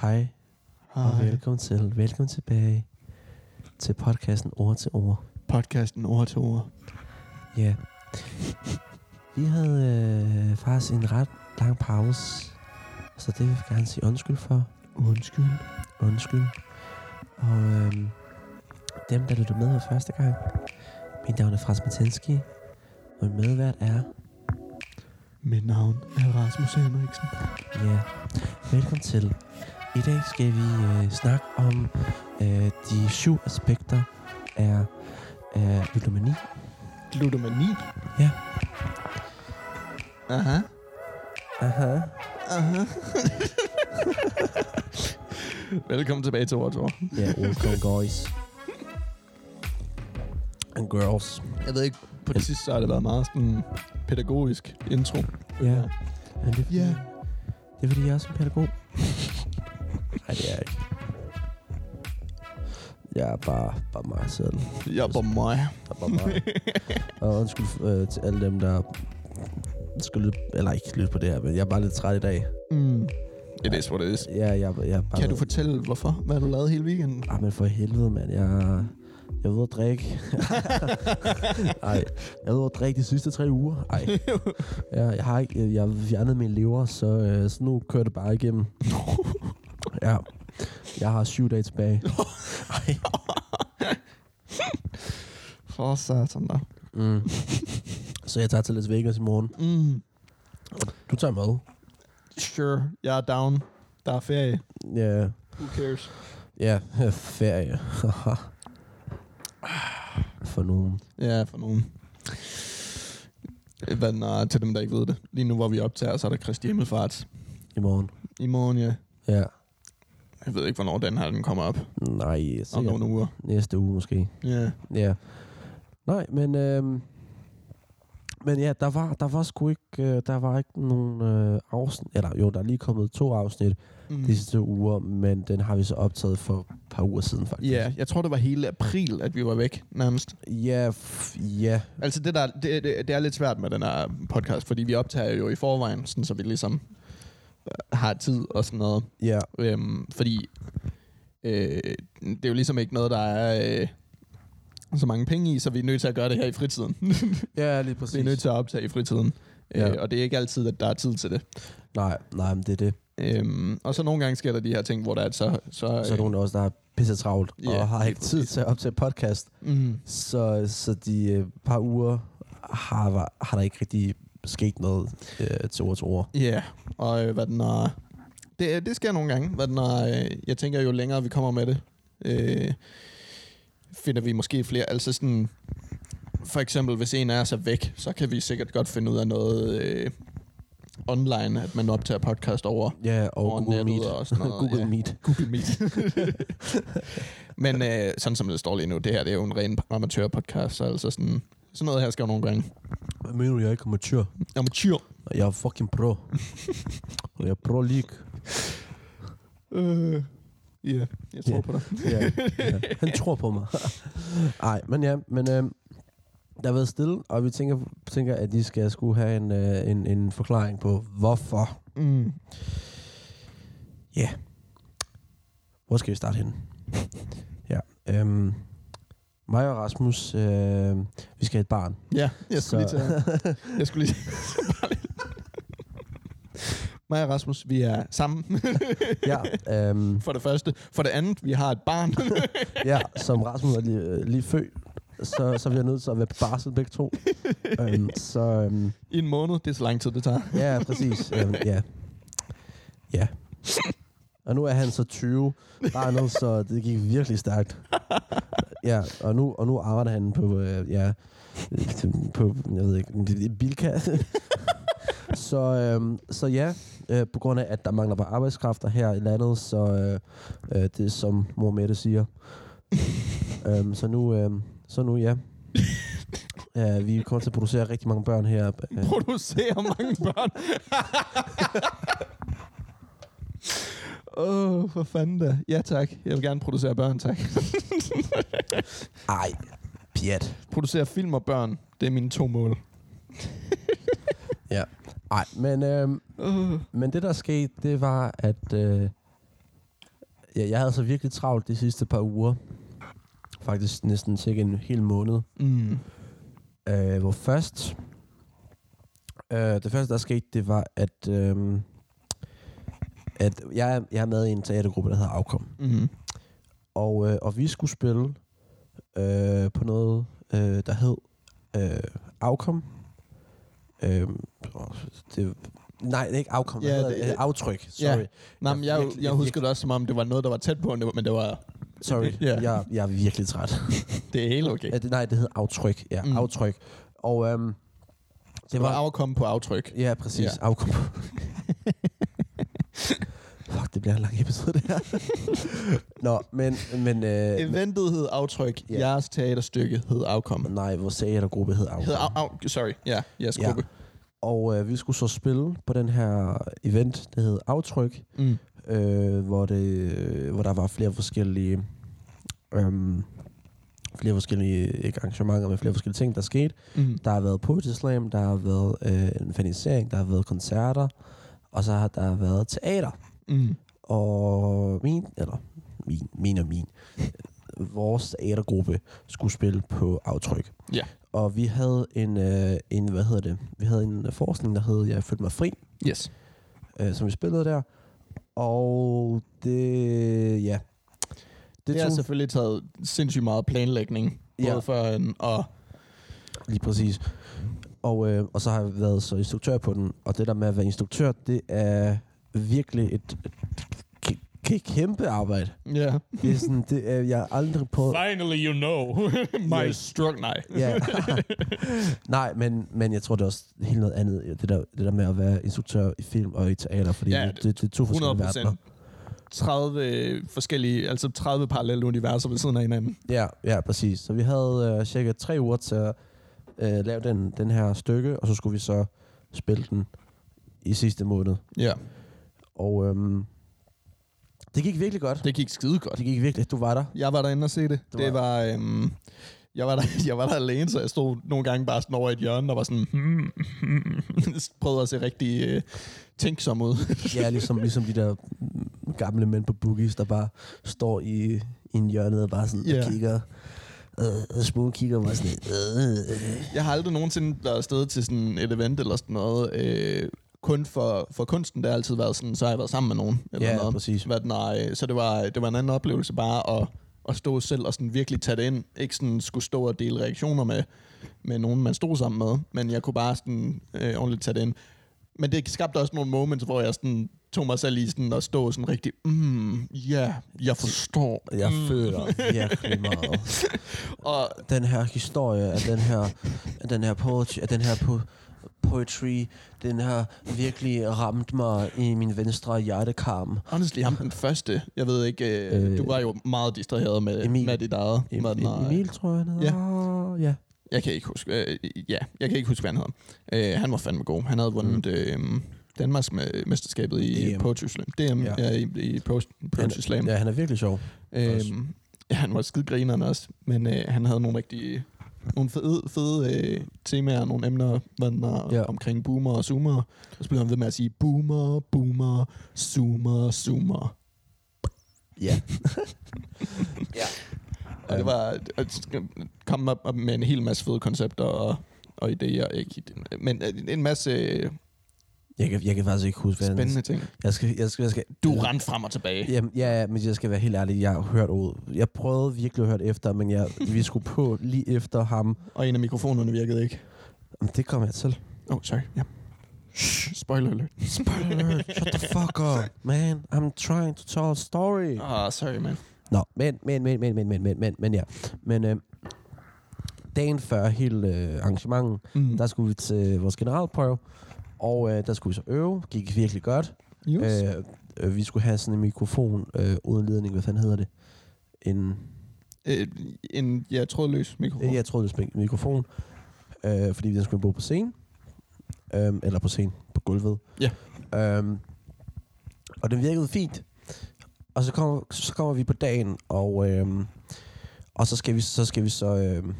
Hej, og velkommen til, velkommen tilbage til podcasten Ord til Ord. Podcasten ord til ord. Ja. Vi havde øh, faktisk en ret lang pause, så det vil vi gerne sige undskyld for. Undskyld. Undskyld. Og øh, dem, der lytter med for første gang, mit navn er Frans Matinski, og min medvært er, Mit navn er Rasmus Henriksen. ja, velkommen til. I dag skal vi øh, snakke om øh, de syv aspekter af, af ludomani. Glutamani. Ja. Aha. Aha. Aha. Velkommen tilbage til ord. Ja, welcome guys. And girls. Jeg ved ikke, på det sidste så har det været meget sådan pædagogisk intro. Ja. Men det er, fordi, Ja. det er fordi, jeg er som pædagog. Bare, bare mig selv. Jeg er bare mig. Jeg er bare mig. Og undskyld øh, til alle dem, der skal lytte, eller ikke lytte på det her, men jeg er bare lidt træt i dag. Mm. It is what it is. Ja, jeg, jeg bare... Kan du fortælle, hvorfor? Hvad har du lavet hele weekenden? Ah, men for helvede, mand. Jeg, jeg ude at drikke. Ej, jeg ude at drikke de sidste tre uger. Ej. Ja, jeg har ikke, jeg har fjernet min lever, så, øh, så nu kører det bare igennem. Ja. Jeg har syv dage tilbage. Ej. For satan da. Mm. Så jeg tager til Las Vegas i morgen. Mm. Du tager med. Sure. Jeg er down. Der er ferie. Ja, Who cares? ja ferie. For nogen. Ja, for nogen. Hvad den er, til dem, der ikke ved det. Lige nu, hvor vi optager, så er der Kristi Himmelfart. I morgen. I morgen, ja. Ja. Jeg ved ikke, hvornår den her den kommer op. Nej, Om sikkert nogle uger. næste uge måske. Ja. Ja. Nej, men... Øhm, men ja, der var, der var sgu ikke, øh, der var ikke nogen øh, afsnit, eller jo, der er lige kommet to afsnit Mm. de sidste uger, men den har vi så optaget for et par uger siden faktisk. Ja, jeg tror, det var hele april, at vi var væk, nærmest. Ja, ja, Altså, det, der, det, det, det er lidt svært med den her podcast, fordi vi optager jo i forvejen, sådan, så vi ligesom øh, har tid og sådan noget. ja, Øhm, fordi øh, det er jo ligesom ikke noget, der er øh, så mange penge i, så vi er nødt til at gøre det her i fritiden. ja, lige vi er præcis. nødt til at optage i fritiden. Ja. Øh, og det er ikke altid, at der er tid til det. Nej, nej, men det er det. Øhm, og så nogle gange sker der de her ting, hvor der er så... Så, Så er nogen også, der er pisse travlt, Ja, og har ikke tid præcis. til at optage podcast. mm, Så, så de øh, par uger har, har der ikke rigtig sket noget øh, til ord til ord. Ja, yeah. og øh, hvad den er... Det, det sker nogle gange. Hvad den er, øh, jeg tænker, jo længere vi kommer med det, øh, finder vi måske flere... Altså sådan... For eksempel, hvis en af os er væk, så kan vi sikkert godt finde ud af noget øh, online, at man optager podcast over Ja, og over Google Meet. og sådan noget, Google ja. Meet. Google Meet. Men øh, sådan som det står lige nu, det her det er jo en ren amatørpodcast, så altså sådan, sådan noget her skal jo nogle gange. Hvad mener du, jeg er ikke amatør? Amatør. Jeg er fucking pro. Jeg er pro league. Øh, ja, yeah, jeg tror Ja. på dig. Ja, ja. Han tror på mig. Nej, men ja, men øh, der har været stille, og vi tænker, tænker at de skal skulle have en, øh, en, en forklaring på, hvorfor. Mm. Ja. Hvor skal vi starte henne? ja. Øhm, mig og Rasmus, øh, vi skal have et barn. Ja, jeg skulle Så- lige tage... Jeg skulle lige... Mig og Rasmus, vi er sammen. ja, øhm, For det første. For det andet, vi har et barn. ja, som Rasmus er lige, øh, lige født, så, så er vi nødt til at være på barsel begge to. øhm, så øhm, I en måned. Det er så lang tid, det tager. ja, præcis. Øhm, ja. Ja. Og nu er han så 20 barnet, så det gik virkelig stærkt. Ja, og nu, og nu arbejder han på, øh, ja, på, jeg ved ikke, bilka. så, øhm, så ja, øh, på grund af, at der mangler på arbejdskrafter her i landet, så øh, øh, det er som mor Mette siger. øhm, så nu, øh, så nu ja. Ja, vi kommer til at producere rigtig mange børn her. Øh, Producerer mange børn. Åh, oh, for fanden da. Ja, tak. Jeg vil gerne producere børn, tak. Ej, pjat. producere film og børn. Det er mine to mål. Ja. Ej, men, øh, Uh. men det der skete, det var, at øh, Ja, jeg havde så virkelig travlt de sidste par uger. Faktisk næsten cirka en hel måned. Mm. Øh, hvor først... Øh, det første, der skete, det var, at... Øh, at jeg, jeg er med i en teatergruppe, der hedder Afkom. Mm. Og, øh, og vi skulle spille øh, på noget, øh, der hed øh, Afkom. Øh, det, nej, det er ikke Afkom. Ja, det, det- det, aftryk. Sorry. Ja. Nej, men Jeg jeg, virkelig- jeg husker det også, som om det var noget, der var tæt på, men det var... Sorry. Ja. Jeg, jeg er virkelig træt. Det er helt okay. Ja, det, nej, det hed aftryk. Ja, Mm. aftryk. Og øhm, Det var afkom på aftryk. Ja, præcis. Ja. Afkom. Fuck, det bliver en lang episode, det her. Nå, men... men øh, Eventet hed aftryk. Ja. Jeres teaterstykke hed afkom. nej, vores teatergruppe hed Afkom. Hed af, af, sorry, ja, jeres Ja. gruppe. Og øh, vi skulle så spille på den her event, der hed Aftryk, Mm. øh, hvor, det, øh, hvor der var flere forskellige... Øhm, flere forskellige ikke arrangementer med flere forskellige ting, der skete. Mm. Der har været poetry slam, der har været øh, en fanisering, der har været koncerter, og så har der været teater. Mm. Og min, eller min, min og min, øh, vores teatergruppe skulle spille på aftryk. Ja. Og vi havde en, øh, en, hvad hedder det, vi havde en forskning, der hed Jeg følte mig fri, Yes. øh, som vi spillede der. Og det, ja. Det, det har selvfølgelig taget sindssygt meget planlægning, både Ja. for en og... Lige præcis. Og, øh, og så har jeg været så instruktør på den. Og det der med at være instruktør, det er virkelig et, et, kæmpe arbejde. Ja. Det er sådan, det er, jeg har aldrig prøvet... Finally you know. My Yes. struggle. Nej. Ja. Nej, men, men jeg tror, det er også helt noget andet, det der, det der med at være instruktør i film og i teater, fordi Ja, det, det, det er to forskellige 100 verdener. 30 forskellige, altså 30 parallelle universer ved siden af hinanden. Ja, ja, præcis. Så vi havde øh, cirka tre uger til at øh, lave den, den her stykke, og så skulle vi så spille den i sidste måned. Ja. Og øhm, det gik virkelig godt. Det gik skide godt. Det gik virkelig. Du var der. Jeg var derinde og se det. Det, Det det var... Øhm, jeg var, der, jeg var der alene, så jeg stod nogle gange bare sådan over i et hjørne og var sådan... Hmm, hmm, prøvede at se rigtig øh, tænksom ud. Ja, ligesom, ligesom de der gamle mænd på boogies, der bare står i, i en hjørne og bare sådan yeah. og kigger. Øh, Spoon kigger bare sådan, øh, øh. Jeg har aldrig nogensinde været afsted til sådan et event eller sådan noget. Øh, kun for, for kunsten, det har altid været sådan, så har jeg været sammen med nogen. Eller Ja, noget. præcis. Hvad øh, så det var, det var en anden oplevelse bare at, at stå selv og sådan virkelig tage det ind. Ikke sådan skulle stå og dele reaktioner med, med nogen, man stod sammen med. Men jeg kunne bare sådan øh, ordentligt tage det ind. Men det skabte også nogle moments, hvor jeg sådan tog mig selv i sådan at stå sådan rigtig, mm, ja, yeah, jeg forstår. Jeg mm. føler virkelig meget. Og Den her historie af den her, af den her poetry, af den her po- poetry, den har virkelig ramt mig i min venstre hjertekarm. honestly, ham den første, jeg ved ikke, øh, Øh, du var jo meget distraheret med, Emil. med dit eget. Em- hvad den Emil, tror jeg, han hedder. Ja. ja. Jeg kan ikke huske, øh, ja, jeg kan ikke huske, hvad han hedder. Øh, han var fandme god. Han havde vundet mm. øh, Danmarks me- mesterskabet i DM. Poetry Slam. DM, ja, Ja. i, i Poetry Poetry Slam. Ja, han er virkelig sjov. Øhm, ja, han var skide grineren også, men øh, han havde nogle rigtig nogle fede, fede øh, temaer, nogle emner er, Ja. omkring boomer og zoomer. Så blev han ved med at sige boomer, boomer, zoomer, zoomer. Ja. Og det var at komme op med en hel masse fede koncepter og, og idéer. Ikke, men øh, en masse øh, Jeg kan, jeg kan faktisk ikke huske, hvad han- spændende ting. Jeg skal, jeg skal, jeg skal, Du rendte frem og tilbage. Jamen, ja, ja, men jeg skal være helt ærlig. Jeg har hørt ud. Jeg prøvede virkelig at høre det efter, men jeg, vi skulle på lige efter ham. Og en af mikrofonerne virkede ikke. Jamen, Det kom jeg til. Oh, sorry. Ja. Shh, spoiler alert. Spoiler alert. Shut the fuck up. Man, I'm trying to tell a story. Ah, sorry, man. Nå, men, men, men, men, men, men, men, men, men ja. Men øh, dagen før hele øh, arrangementet, Mm. der skulle vi til vores generalprøve. Og øh, der skulle vi så øve. Gik virkelig godt. Yes. Øh, øh, vi skulle have sådan en mikrofon øh, uden ledning. Hvad fanden hedder det? En, Øh, en ja, trådløs mikrofon. det var mikrofon. Øh, fordi den skulle bo på scenen. Øh, eller på scenen. På gulvet. Ja. Øh, og den virkede fint. Og så kommer, så kommer vi på dagen, og, øh, og så skal vi så, skal vi så øh,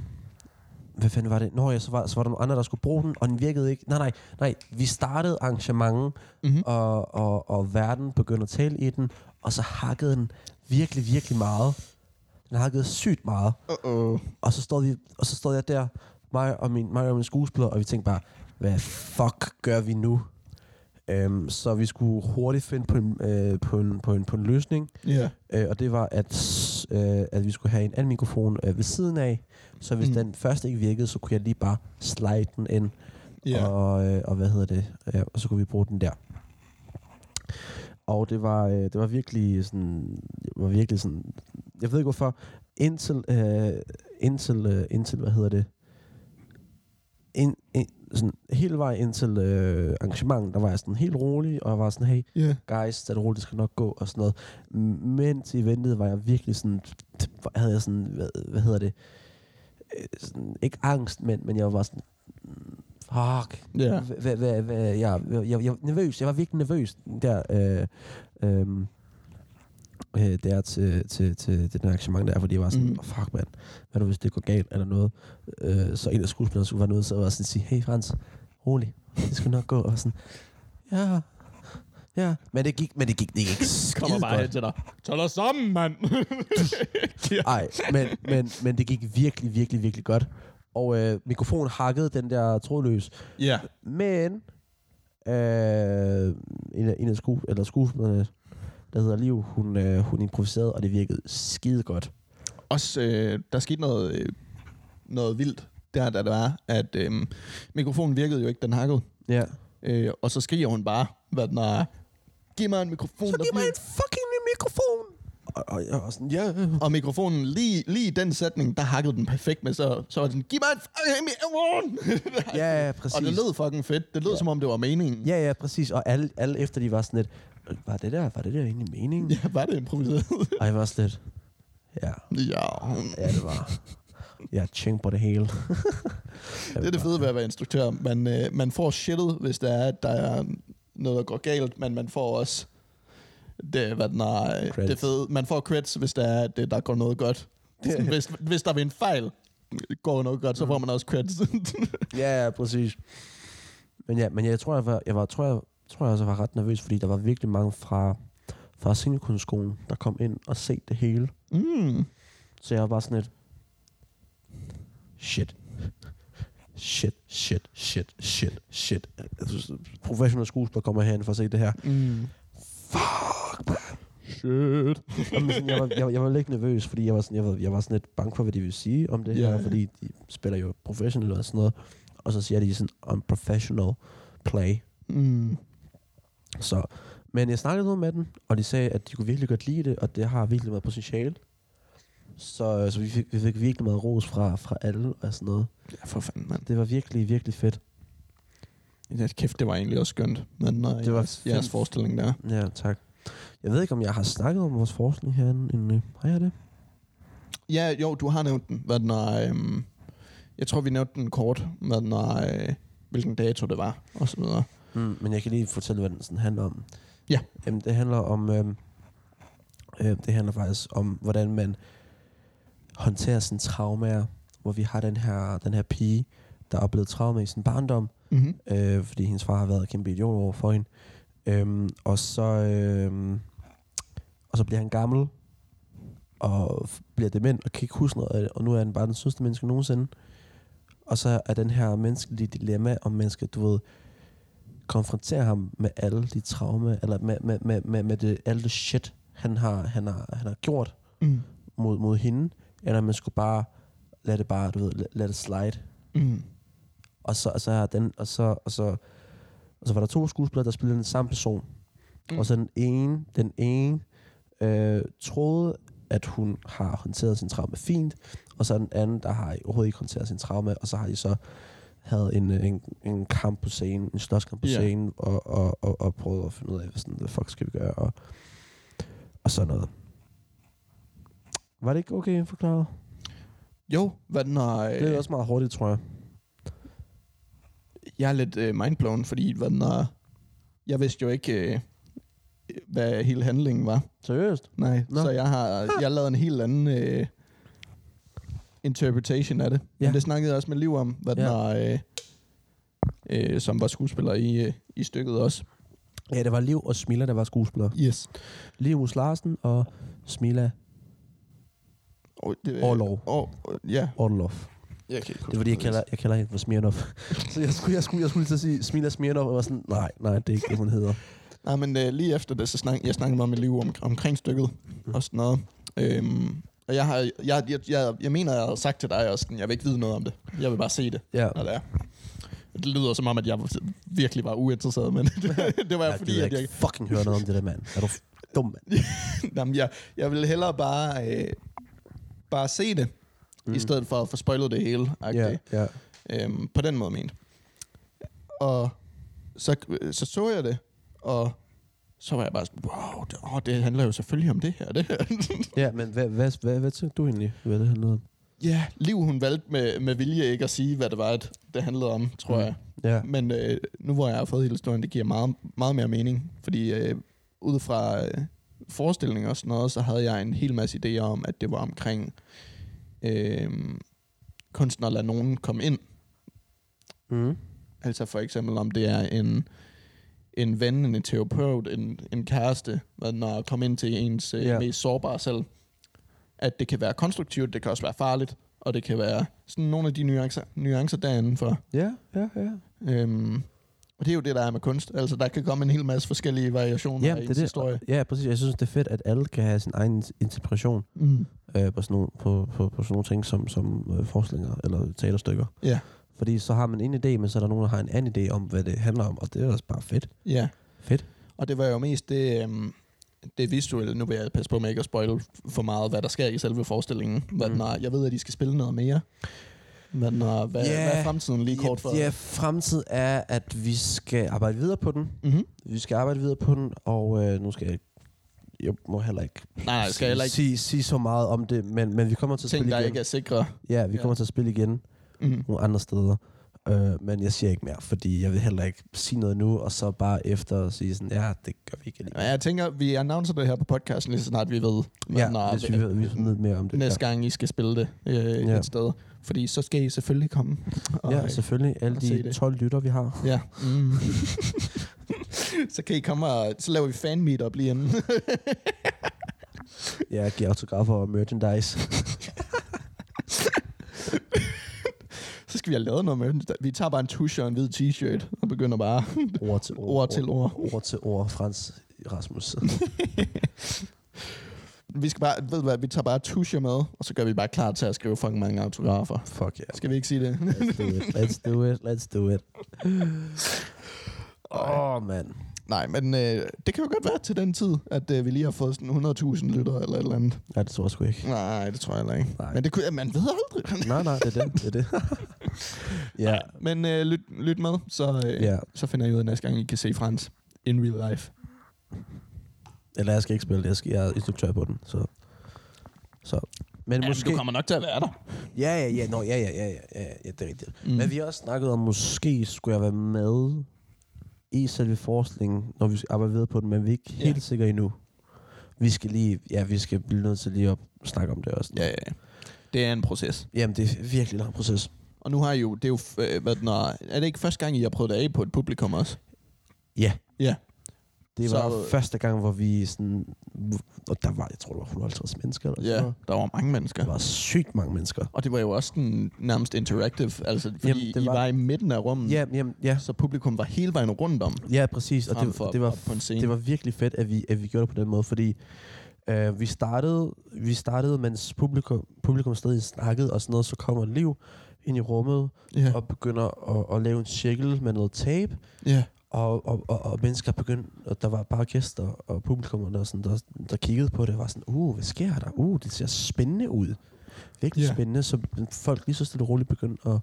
hvad fanden var det? Nå ja, så var, så var der nogle andre, der skulle bruge den, og den virkede ikke. Nej, nej, nej. Vi startede arrangementet, Mm-hmm. og, og, og verden begyndte at tale i den, og så hakkede den virkelig, virkelig meget. Den hakkede sygt meget. Uh-oh. Og så stod, vi, og så stod jeg der, mig og min, mig og min skuespiller, og vi tænkte bare, hvad fuck gør vi nu? Um, så vi skulle hurtigt finde på en, øh, på en, på en, på en løsning, Ja. øh, og det var, at, øh, at vi skulle have en anden mikrofon øh, ved siden af, så hvis Mm. den første ikke virkede, så kunne jeg lige bare slide den ind, Ja. og, øh, og hvad hedder det, ja, og så kunne vi bruge den der. Og det var, øh, det var virkelig sådan, det var virkelig sådan, jeg ved ikke hvorfor, indtil, øh, indtil, øh, indtil, hvad hedder det, ind, ind, sådan hele vejen indtil øh, arrangementet, der var jeg sådan helt rolig, og jeg var sådan, hey, Ja. guys, det er roligt, det skal nok gå, og sådan noget. M- Mens I ventede, var jeg virkelig sådan, havde jeg sådan, hvad, hvad hedder det, øh, sådan, ikke angst, men, men jeg var sådan, fuck, Ja. hvad, hvad, hvad, jeg, jeg, jeg, jeg nervøs, jeg var virkelig nervøs der, øh, øh, øh, der til, til, til det der arrangement der, fordi jeg var sådan, mm. oh, fuck mand, hvad nu hvis det går galt eller noget, øh, så en af skuespillerne skulle være nødt til at sige, hey Frans, rolig, det skal nok gå, og sådan, ja, ja, men det gik, men det gik, det gik Kommer bare godt. hen til dig. Tag dig sammen, mand. Ej, men, men, men det gik virkelig, virkelig, virkelig godt. Og øh, mikrofonen hakkede den der trådløs. ja. Men øh, en af, en af sku, eller skuespillerne, der hedder Liv, hun, øh, hun improviserede, og det virkede skide godt. Også, øh, der skete noget, øh, noget vildt, der da det var, at øh, mikrofonen virkede jo ikke, den hakkede. Ja. Øh, og så skriger hun bare, hvad den er. Giv mig en mikrofon, Så giv mig en fucking ny mikrofon! Og, og jeg var sådan, ja. Og mikrofonen, lige, lige i den sætning, der hakkede den perfekt med, så, så var den, giv mig en mikrofon! Ja, ja, præcis. og det lød fucking fedt. Det lød, ja. som om det var meningen. Ja, ja, præcis. Og alle, alle efter de var sådan lidt, "Øh, var det der, var det der egentlig meningen? Ja, var det improviseret? Og jeg var sådan lidt, ja, ja. ja, det var. Jeg tænkte på det hele. Det er det fede ved at være instruktør. Man, øh, man får shitet, hvis der er, at der er noget, der går galt, men man får også det, hvad den er, øh, Credits. det fede. Man får creds, hvis der er, det, der går noget godt. hvis, hvis der ved en fejl går noget godt, så får man også creds. Ja, ja, præcis. Men ja, men jeg tror, jeg var, jeg var, tror, jeg, tror jeg også var ret nervøs, fordi der var virkelig mange fra, fra scenekunstskolen, der kom ind og se det hele. mm. Så jeg var bare sådan lidt, shit, shit, shit, shit, shit, shit. Professionelle skuespillere kommer herhen for at se det her. Mm. Fuck, man. Shit. Jamen, sådan, jeg, var, jeg, jeg var lidt nervøs, fordi jeg var, sådan, jeg, var, jeg var sådan lidt bange for, hvad de ville sige om det Ja. her, fordi de spiller jo professionelt og sådan noget. Og så siger de sådan, unprofessional play. Mm. Så, men jeg snakkede noget med dem, og de sagde, at de kunne virkelig godt lide det, og det har virkelig meget potentiale. Så, så vi, fik, vi fik virkelig meget ros fra, fra alle og sådan noget. Ja, for fanden, mand. Det var virkelig, virkelig fedt. Ja, kæft, det var egentlig også skønt. Men uh, Det var jeres, jeres forestilling der. Ja, tak. Jeg ved ikke, om jeg har snakket om vores forskning herinde. Inden, har jeg det? Ja, jo, du har nævnt den. Hvad den er, øhm, jeg tror, vi nævnte den kort, hvad den er, øh, hvilken dato det var, og så videre. Mm, men jeg kan lige fortælle, hvad den sådan handler om. Ja. Jamen, det handler om... Øh, øh, det handler faktisk om, hvordan man håndterer sine traumer, hvor vi har den her, den her pige, der har oplevet traumer i sin barndom, Mm-hmm. øh, fordi hendes far har været et kæmpe idiot over for hende. Øhm, og så øhm, og så bliver han gammel og bliver dement og kan ikke huske noget og nu er han bare den sundeste menneske nogensinde. Og så er den her menneskelige dilemma, om skal, du ved, konfrontere ham med alle de traumer, eller med, med, med, med, med det, alle det shit, han har, han har, han har gjort Mm. mod, mod hende, eller man skulle bare lade det bare, du ved, lade- lade det slide. Mm. Og så, og så, er den, og så, og så, og så var der to skuespillere, der spillede den samme person. Mm. Mm. Og så den ene, den ene øh, troede, at hun har håndteret sin traume fint, og så den anden, der har overhovedet ikke håndteret sin traume, og så har de så havde en, øh, en, en kamp på scenen, en slåskamp på Ja. scenen, og, og, og, og prøvede at finde ud af, hvad sådan, hvad fuck skal vi gøre, og, og sådan noget. Var det ikke okay forklaret? Jo, hvad den er, Det er øh, også meget hurtigt, tror jeg. jeg er lidt øh, mindblown, fordi hvad den er, jeg vidste jo ikke, øh, hvad hele handlingen var. Seriøst? Nej, Nå. så jeg har, jeg har lavet en helt anden øh, interpretation af det. Ja. Men det snakkede jeg også med Liv om, hvad den Ja. er, øh, øh, som var skuespiller i, øh, i stykket også. Ja, det var Liv og Smilla, der var skuespillere. Yes. Liv Larsen og Smilla Og det, Orlov. Og, ja. Orlov. Jeg kan Det er fordi, jeg kalder, jeg kalder hende for Smirnov. så jeg skulle, jeg skulle, jeg skulle lige sige Smilla Smirnov, og var sådan, nej, nej, det er ikke det, hun hedder. Nej, men øh, lige efter det, så snak, jeg snakkede meget med Liv om, omkring stykket Mm. og sådan noget. Øhm, og jeg, har, jeg, jeg, jeg, jeg mener, jeg har sagt til dig også, sådan, jeg vil ikke vide noget om det. Jeg vil bare se det, Ja, når det er. Det lyder som om, at jeg virkelig var uinteresseret, men det, det var jeg jeg, fordi, gider at jeg, ikke fucking høre noget om det der, mand. Er du dum, mand? jamen, jeg, jeg vil hellere bare, øh, bare se det, mm. i stedet for at få spoilet det hele. Ja, ja. Øhm, på den måde ment. Og så, så så jeg det, og så var jeg bare sådan, wow, det, åh, det handler jo selvfølgelig om det her. Det her. Ja, men hvad, hvad, hvad, hvad tænker du egentlig, hvad det handlede om? ja, Liv hun valgte med, med vilje ikke at sige, hvad det var, at det handlede om, tror Mm. jeg. Ja, Men øh, nu hvor jeg har fået hele historien, det giver meget, meget mere mening. Fordi øh, ud fra øh, forestillinger og sådan noget, så havde jeg en hel masse idéer om, at det var omkring øh, kunstner lader nogen komme ind. mm. Altså for eksempel om det er en, en ven, en terapeut, en, en kæreste, når at komme ind til ens øh, Ja. mest sårbare selv. At det kan være konstruktivt, det kan også være farligt, og det kan være sådan nogle af de nuancer, nuancer derinde for. ja, ja, ja. Øhm, og det er jo det, der er med kunst. Altså, der kan komme en hel masse forskellige variationer Ja, af det det. historie. Ja, præcis. Jeg synes, det er fedt, at alle kan have sin egen interpretation Mm. øh, på, sådan nogle, på, på, på sådan nogle ting som, som øh, forestillinger eller teaterstykker. Ja, Fordi så har man en idé, men så er der nogen, der har en anden idé om, hvad det handler om, og det er også bare fedt. ja. Fedt. Og det var jo mest det, øhm, det visuelle. Nu vil jeg passe på med ikke at spoil for meget, hvad der sker i selve forestillingen. Hvad Mm. når, jeg ved, at de skal spille noget mere. Men når, hvad, Ja. hvad er fremtiden lige kort for? Ja, ja, fremtid er, at vi skal arbejde videre på den. Mm-hmm. Vi skal arbejde videre på den, og øh, nu skal jeg... Jeg må heller ikke, Nej, skal heller ikke sige, sige så meget om det, men, men vi kommer til at ting, spille der igen. ikke er sikre. Ja, vi Ja. kommer til at spille igen Mm. nogle andre steder. Øh, men jeg siger ikke mere, fordi jeg vil heller ikke sige noget nu, og så bare efter sige sådan, ja, det gør vi ikke alligevel. jeg tænker, vi annoncer det her på podcasten, lige så snart vi ved, Ja, når, hvis vi, vi ved mere om det. næste gang I skal spille det øh, Ja. et sted. Fordi så skal I selvfølgelig komme. Og, Ja, selvfølgelig. Alle og se de det. 12 lytter, vi har. Ja. Mm. så kan I komme og... Så laver vi fan meetup lige inden. Ja, giver autografer og merchandise. så skal vi have lavet noget med Vi tager bare en tusche og en hvid t-shirt og begynder bare Ord til ord. ord til ord. Ord til ord. Frans Rasmus. Vi skal bare, ved du hvad, vi tager bare tuscher med, og så gør vi bare klar til at skrive fucking mange autografer. Fuck ja. Yeah. Skal vi ikke sige det? Let's do it. Let's do it. Let's do it. Åh, oh, mand. Nej, men øh, det kan jo godt være til den tid, at øh, vi lige har fået sådan 100.000 lytter eller et eller andet. Nej, det tror jeg sgu ikke. Nej, det tror jeg heller ikke. Nej. Men det kunne, man ved aldrig. Nej, nej, det er det. Det er det. ja. Men øh, lyt, lyt med, så, øh, Ja. så finder I ud af næste gang, I kan se Frans in real life. Eller jeg skal ikke spille det. Jeg, skal, jeg er instruktør på den, så... Så. Men Ja, måske... du kommer nok til at være der. Ja, ja, ja, no, ja, ja, ja, ja, ja, ja, det er rigtigt. Mm. Men vi har også snakket om, måske skulle jeg være med i selve forskningen, når vi skal arbejde videre på den, men vi er ikke Ja. helt sikre endnu. Vi skal lige, ja, vi skal blive nødt til lige at snakke om det også. Ja, ja, ja. Det er en proces. Jamen, det er virkelig en lang proces. Og nu har I jo, det er jo, øh, hvad den er, er det ikke første gang, I har prøvet det af på et publikum også? Ja. Ja. Det Så- var første gang, hvor vi sådan... Og der var, jeg tror, det var 150 mennesker. Eller Ja, sådan noget. der var mange mennesker. Der var sygt mange mennesker. Og det var jo også sådan, nærmest interactive, altså fordi Jamen, det I var- var i midten af rummet, Ja, jamen, ja, så publikum var hele vejen rundt om, ja præcis. Og det, for det, var, på en scene. det var virkelig fedt, at vi, at vi gjorde det på den måde, fordi øh, vi, startede, vi startede, mens publikum, publikum stadig snakkede og sådan noget, så kommer Liv ind i rummet ja. og begynder at, at lave en cirkel med noget tape, ja. Og, og, og, og mennesker begyndte, og der var bare gæster og publikum, der, sådan, der, der kiggede på det, og var sådan, uh, hvad sker der? Uh, det ser spændende ud. Virkelig Ja. spændende, så folk lige så stille og roligt begyndte at,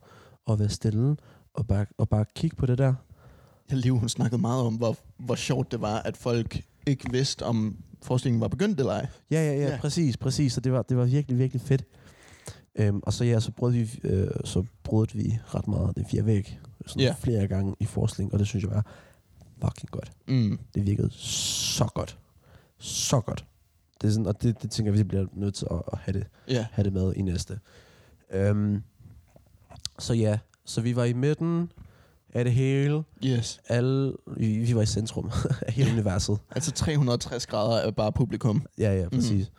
at være stille, og bare, og bare kigge på det der. Jeg Liv, hun snakkede meget om, hvor, hvor sjovt det var, at folk ikke vidste, om forestillingen var begyndt eller ej. Ja, ja, ja, Ja. præcis, præcis. Så det var, det var virkelig, virkelig fedt. Øhm, og så ja, så brød vi, øh, så brød vi ret meget den fire væg. Sådan Ja. flere gange i forskning, og det synes jeg var fucking godt. Mm. Det virkede så godt. Så godt. Det er sådan, og det, det tænker jeg, vi bliver nødt til at, at have, det, Ja. have det med i næste. Øhm, så ja, så vi var i midten. af det hele. Yes. Alle, vi, vi var i centrum af hele universet. Altså 360 grader er bare publikum. Ja, ja, præcis. Mm.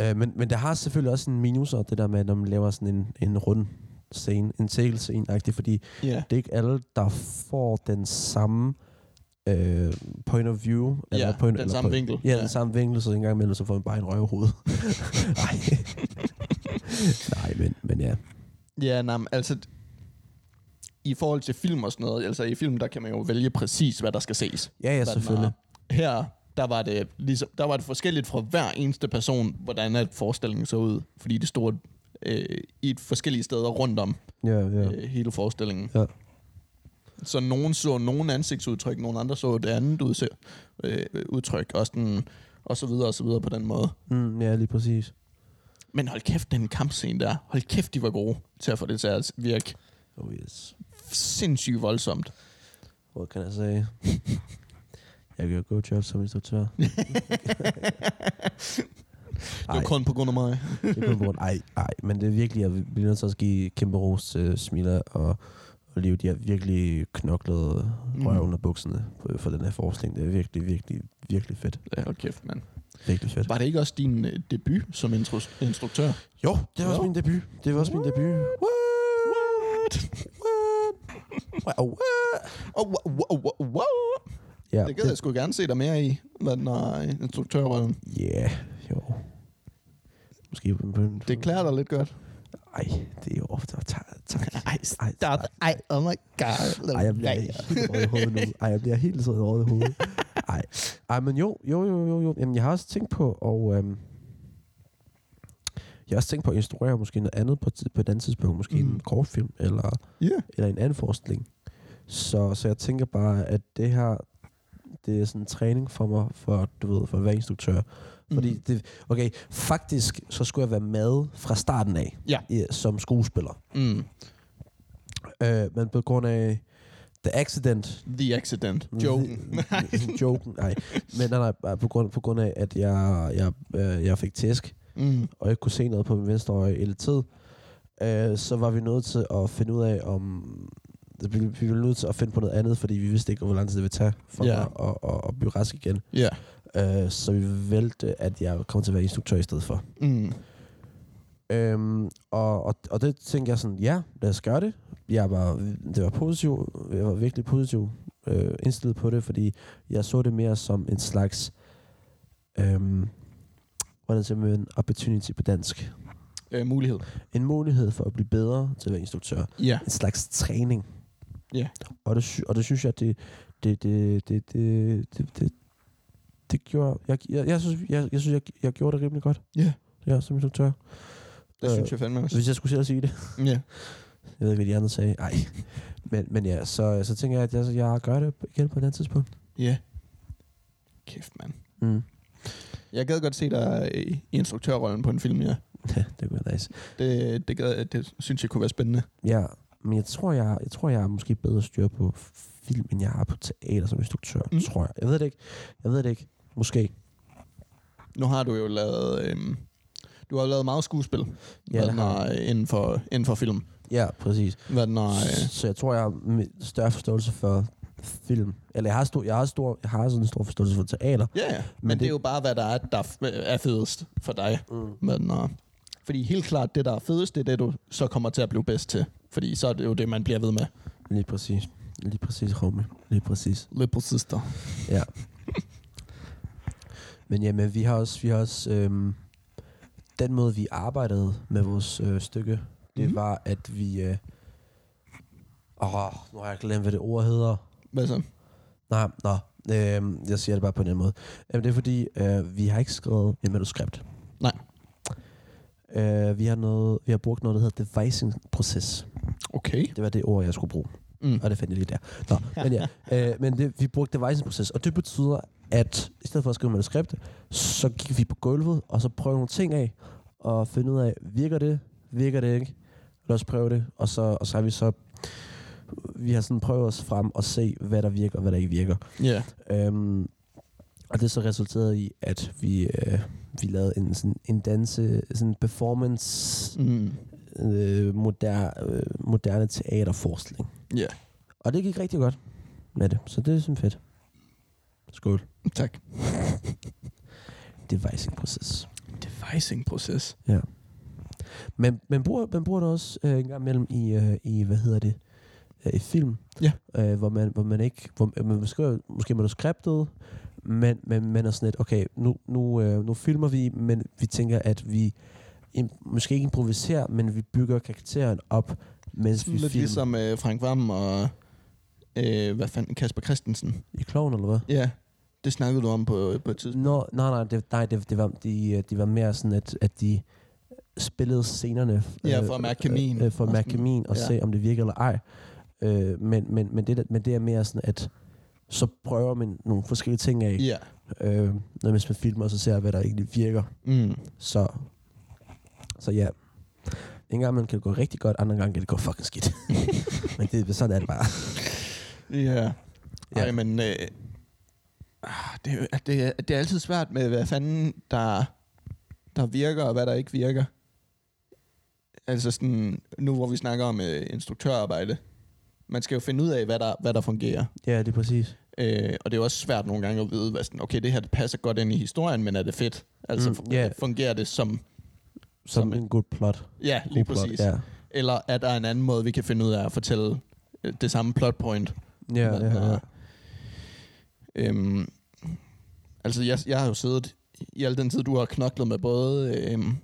Øh, men, men der har selvfølgelig også en minuser, det der med, når man laver sådan en, en rund scene, en scene fordi Ja. det er ikke alle, der får den samme øh, point of view. Ja, point, den samme vinkel. Ja, den samme vinkel, så en gang imellem, så får man bare en røv i hovedet. Nej. Nej, men, men ja. Ja, nej, altså... I forhold til film og sådan noget, altså i film, der kan man jo vælge præcis, hvad der skal ses. Ja, ja, selvfølgelig. er. Her, der var det ligesom, der var det forskelligt fra hver eneste person, hvordan at forestillingen så ud. Fordi det stod øh, i et forskellige steder rundt om Ja, ja. øh, hele forestillingen. Ja. Så nogen så nogen ansigtsudtryk, nogen andre så det andet udse, øh, udtryk, og, sådan, og så videre og så videre på den måde. Mm, ja, lige præcis. Men hold kæft, den kampscene der. Hold kæft, de var gode til at få det til at virke Oh yes. sindssygt voldsomt. What can I say? Jeg gør god job som instruktør. Det var kun på grund af mig. det er kun på grund. Ej, ej, men det er virkelig, jeg bliver nødt til at give kæmpe ros til Smila og, og Liv. De har virkelig knoklet Mm. røven og bukserne på, for den her forskning. Det er virkelig, virkelig, virkelig fedt. Ja, hold kæft, mand. Virkelig fedt. Var det ikke også din øh, debut som instruktør? Jo, det var også Jo. min debut. Det var også min debut. What? What? What? Oh, wow, wow, wow, wow. Ja, Det gad jeg sgu gerne se dig mere i, hvad den er instruktørrollen. Ja, jo. Måske. Det klæder dig lidt godt. Ej, det er jo ofte. Tak. Ej, Ej, stop. Ej, oh my god. Ej, jeg bliver helt rød i hovedet nu. Ej, jeg bliver helt så rød i hovedet. Ej. Ej, men jo, jo, jo, jo, jo. Jamen, jeg har også tænkt på, og øhm, jeg har også tænkt på at instruere måske noget andet på, på et andet tidspunkt. Måske mm. En kortfilm, eller, Ja. eller en anden forestilling. Så, så jeg tænker bare, at det her, det er sådan en træning for mig, for, du ved, for at være instruktør. Fordi Mm. det, okay, faktisk så skulle jeg være med fra starten af Ja. i, som skuespiller. Mm. Øh, men på grund af The Accident, The Accident. Joken. Joken, nej. Men nej, nej, på grund, på grund af, at jeg, jeg, øh, jeg fik tæsk, mm. og ikke kunne se noget på min venstre øje hele tid, øh, så var vi nødt til at finde ud af, om vi, vi ville nødt til at finde på noget andet, fordi vi vidste ikke, hvor lang tid det ville tage for Ja. mig at, at, at blive rask igen. Ja. Øh, så vi valgte, at jeg kom til at være instruktør i stedet for. Mm. Øhm, og, og, og det tænkte jeg sådan, ja, lad os gøre det. Jeg var, det var positiv, jeg var virkelig positiv øh, indstillet på det, fordi jeg så det mere som en slags, øhm, hvordan siger man, opportunity på dansk. Øh, mulighed. En mulighed for at blive bedre til at være instruktør. Ja. En slags træning. Ja. Og det, og det synes jeg, det, det, det, det, det, det, det, det gjorde, jeg, jeg, jeg synes, jeg, jeg, synes jeg, jeg gjorde det rimelig godt. Ja. Ja, som instruktør. Det Øh, synes jeg fandme også. Hvis jeg skulle selv sige det. Ja. Jeg ved ikke, hvad de andre sagde. Ej. Men, men ja, så, så tænker jeg, at jeg, jeg gør det igen på et andet tidspunkt. Ja. Kæft, mand. Mm. Jeg gad godt se dig i, i instruktørrollen på en film, ja. Ja, det kunne være nice. Det, det, gad, det synes jeg kunne være spændende. Ja, men jeg tror, jeg, jeg tror, jeg er måske bedre styr på film, end jeg har på teater som instruktør, Mm. tror jeg. Jeg ved det ikke. Jeg ved det ikke. Måske. Nu har du jo lavet... Øhm, du har lavet meget skuespil Ja, hvad den har er, inden, for, inden for film. Ja, præcis. Hvad den er, øh, Så jeg tror, jeg har større forståelse for film. Eller jeg har, stor, jeg har, stor, jeg har sådan en stor forståelse for teater. ja, ja. Men, Men det, det er jo bare, hvad der er, der er fedest for dig. Mm. Den er. Fordi helt klart, det der er fedest, det er det, du så kommer til at blive bedst til. Fordi så er det jo det, man bliver ved med. Lige præcis. Lige præcis, homie. Lige præcis. Lidt på sister. Ja. Men jamen, vi har også, vi har også øhm, den måde, vi arbejdede med vores øh, stykke, det Mhm. mm-hmm. var, at vi... Øh, åh, nu har jeg glemt, hvad det ord hedder. Hvad så? Nej, nå, øh, jeg siger det bare på en anden måde. Jamen, det er fordi, øh, vi har ikke skrevet et manuskript. Nej. Øh, vi, har noget, vi har brugt noget, der hedder devising-proces. Okay. Det var det ord, jeg skulle bruge. Mm. Og det fandt jeg lige der. Nå, men ja. Øh, men det, vi brugte devising-proces, og det betyder, at i stedet for at skrive manuskript, så gik vi på gulvet, og så prøvede nogle ting af, og finde ud af, virker det, virker det ikke? Lad os prøve det, og så, og så har vi så vi har sådan prøvet os frem og se, hvad der virker og hvad der ikke virker. Ja. Øhm, og det så resulteret i, at vi, øh, vi lavede en, sådan, en danse, sådan performance, Mm. Øh, moder, øh, moderne teaterforestilling. Ja. Og det gik rigtig godt med det, så det er sådan fedt. Skål. Tak. Devising-proces. Devising-proces. Men man bruger, man bruger det også øh, en gang imellem i, øh, i, hvad hedder det, øh, i film. Ja. Øh, hvor, man, hvor man ikke, hvor man skriver måske manuskriptet, men, men man er sådan lidt, okay, nu, nu, øh, nu filmer vi, men vi tænker, at vi måske ikke improviserer, men vi bygger karakteren op, mens vi lidt filmer. ligesom øh, Frank Vam og øh, hvad fanden, Kasper Christensen. I Kloven, eller hvad? Ja, det snakkede du om på, på et tidspunkt. Nå, nej, nej, det, nej det, det, var, de, øh, de var mere sådan, at, at de spillede scenerne. Ja, for at mærke kemien. Øh, for at Og mærke kemien og ja. se, om det virker eller ej. Øh, men, men, men, det, men det er mere sådan, at så prøver man nogle forskellige ting af, Ja. øh, når man filmer, og så ser hvad der egentlig virker. Mm. Så, så ja. En gang man kan det gå rigtig godt, andre gange kan det gå fucking skidt. men det, sådan er det bare. Ja. Ja. Ej, men øh, ah, det, er det, det er altid svært med, hvad fanden der, der virker, og hvad der ikke virker. Altså sådan, nu hvor vi snakker om øh, instruktørarbejde, man skal jo finde ud af, hvad der, hvad der fungerer. Ja, det er præcis. Øh, og det er jo også svært nogle gange at vide, hvad sådan, okay, det her det passer godt ind i historien, men er det fedt? Altså, Mm, yeah. fungerer det som... Som, Som- en god plot. Ja, lige God plot, præcis. Ja, Eller er der en anden måde, vi kan finde ud af at fortælle øh, det samme plot point? ja, Men, ja, ja. øh, Øhm, altså, jeg, jeg har jo siddet i al den tid, du har knoklet med både øhm,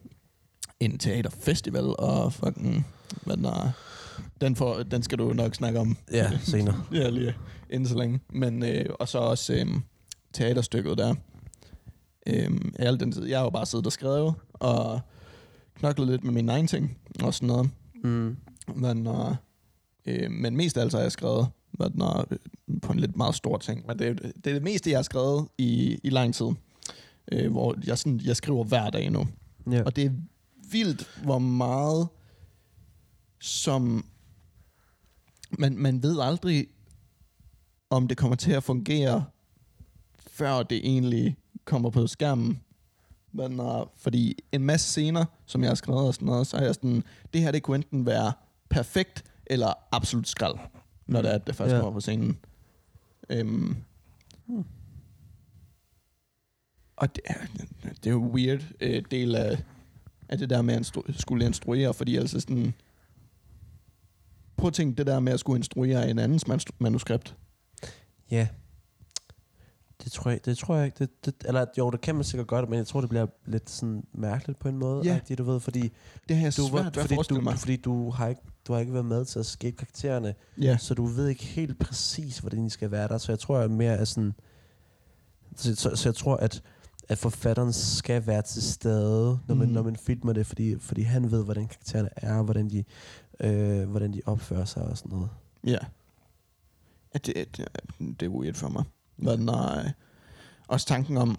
en teaterfestival og fucking... Hvad den, er, den, får, den skal du nok snakke om. ja senere. Ja, lige inden så længe. Men, øh, og så også øhm, teaterstykket der. I al den tid, jeg har jo bare siddet og skrevet, og knoklet lidt med mine egne ting, og sådan noget. Mm. Men, øh, øh, men mest af alt så har jeg skrevet hvad den er, øh, på en lidt meget stor ting. Men det, er- det er det meste, jeg har skrevet i, i lang tid. Øh, hvor jeg, sådan, jeg skriver hver dag nu. Ja. Og det er vildt, hvor meget som... Man, man ved aldrig, om det kommer til at fungere, før det egentlig kommer på skærmen. Men, uh, fordi en masse scener, som jeg har skrevet og sådan noget, så er jeg sådan, det her det kunne enten være perfekt, eller absolut skrald, når det er, at det først Ja. kommer på scenen. Øhm, Hmm. og det er, det er jo weird øh, del af, af det der med at instru- skulle instruere, fordi altså sådan... Prøv at tænke det der med at skulle instruere en andens manus- manuskript. Ja. Det tror jeg, det tror jeg ikke. Det, det, eller jo, det kan man sikkert godt, men jeg tror, det bliver lidt sådan mærkeligt på en måde. Ja. Rigtigt, du ved, fordi Det har jeg du, svært at fordi, du, mig. fordi du har ikke du har ikke været med til at skabe karaktererne, Ja. så du ved ikke helt præcis, hvordan de skal være der. Så jeg tror, at mere er sådan... Så, så, så jeg tror, at, at forfatteren skal være til stede, når man, Mhm. når man filmer det, fordi, fordi han ved, hvordan karaktererne er, hvordan de, øh, hvordan de opfører sig og sådan noget. Ja. ja det, det, det er weird for mig. Men nej. Også tanken om,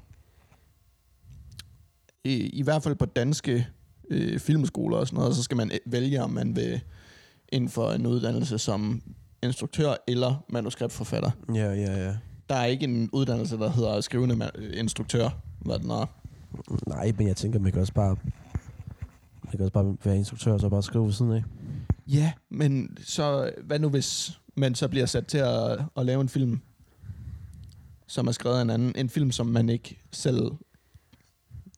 i, i hvert fald på danske øh, filmskoler og sådan noget, så skal man øh, vælge, om man vil inden for en uddannelse som instruktør eller manuskriptforfatter. Ja, ja, ja. Der er ikke en uddannelse, der hedder skrivende øh, instruktør. Hvad den er. Nej, men jeg tænker, man kan også bare, man kan også bare være instruktør og så bare skrive ved siden af. Ja, men så hvad nu hvis man så bliver sat til at, at lave en film, som er skrevet af en anden, en film, som man ikke selv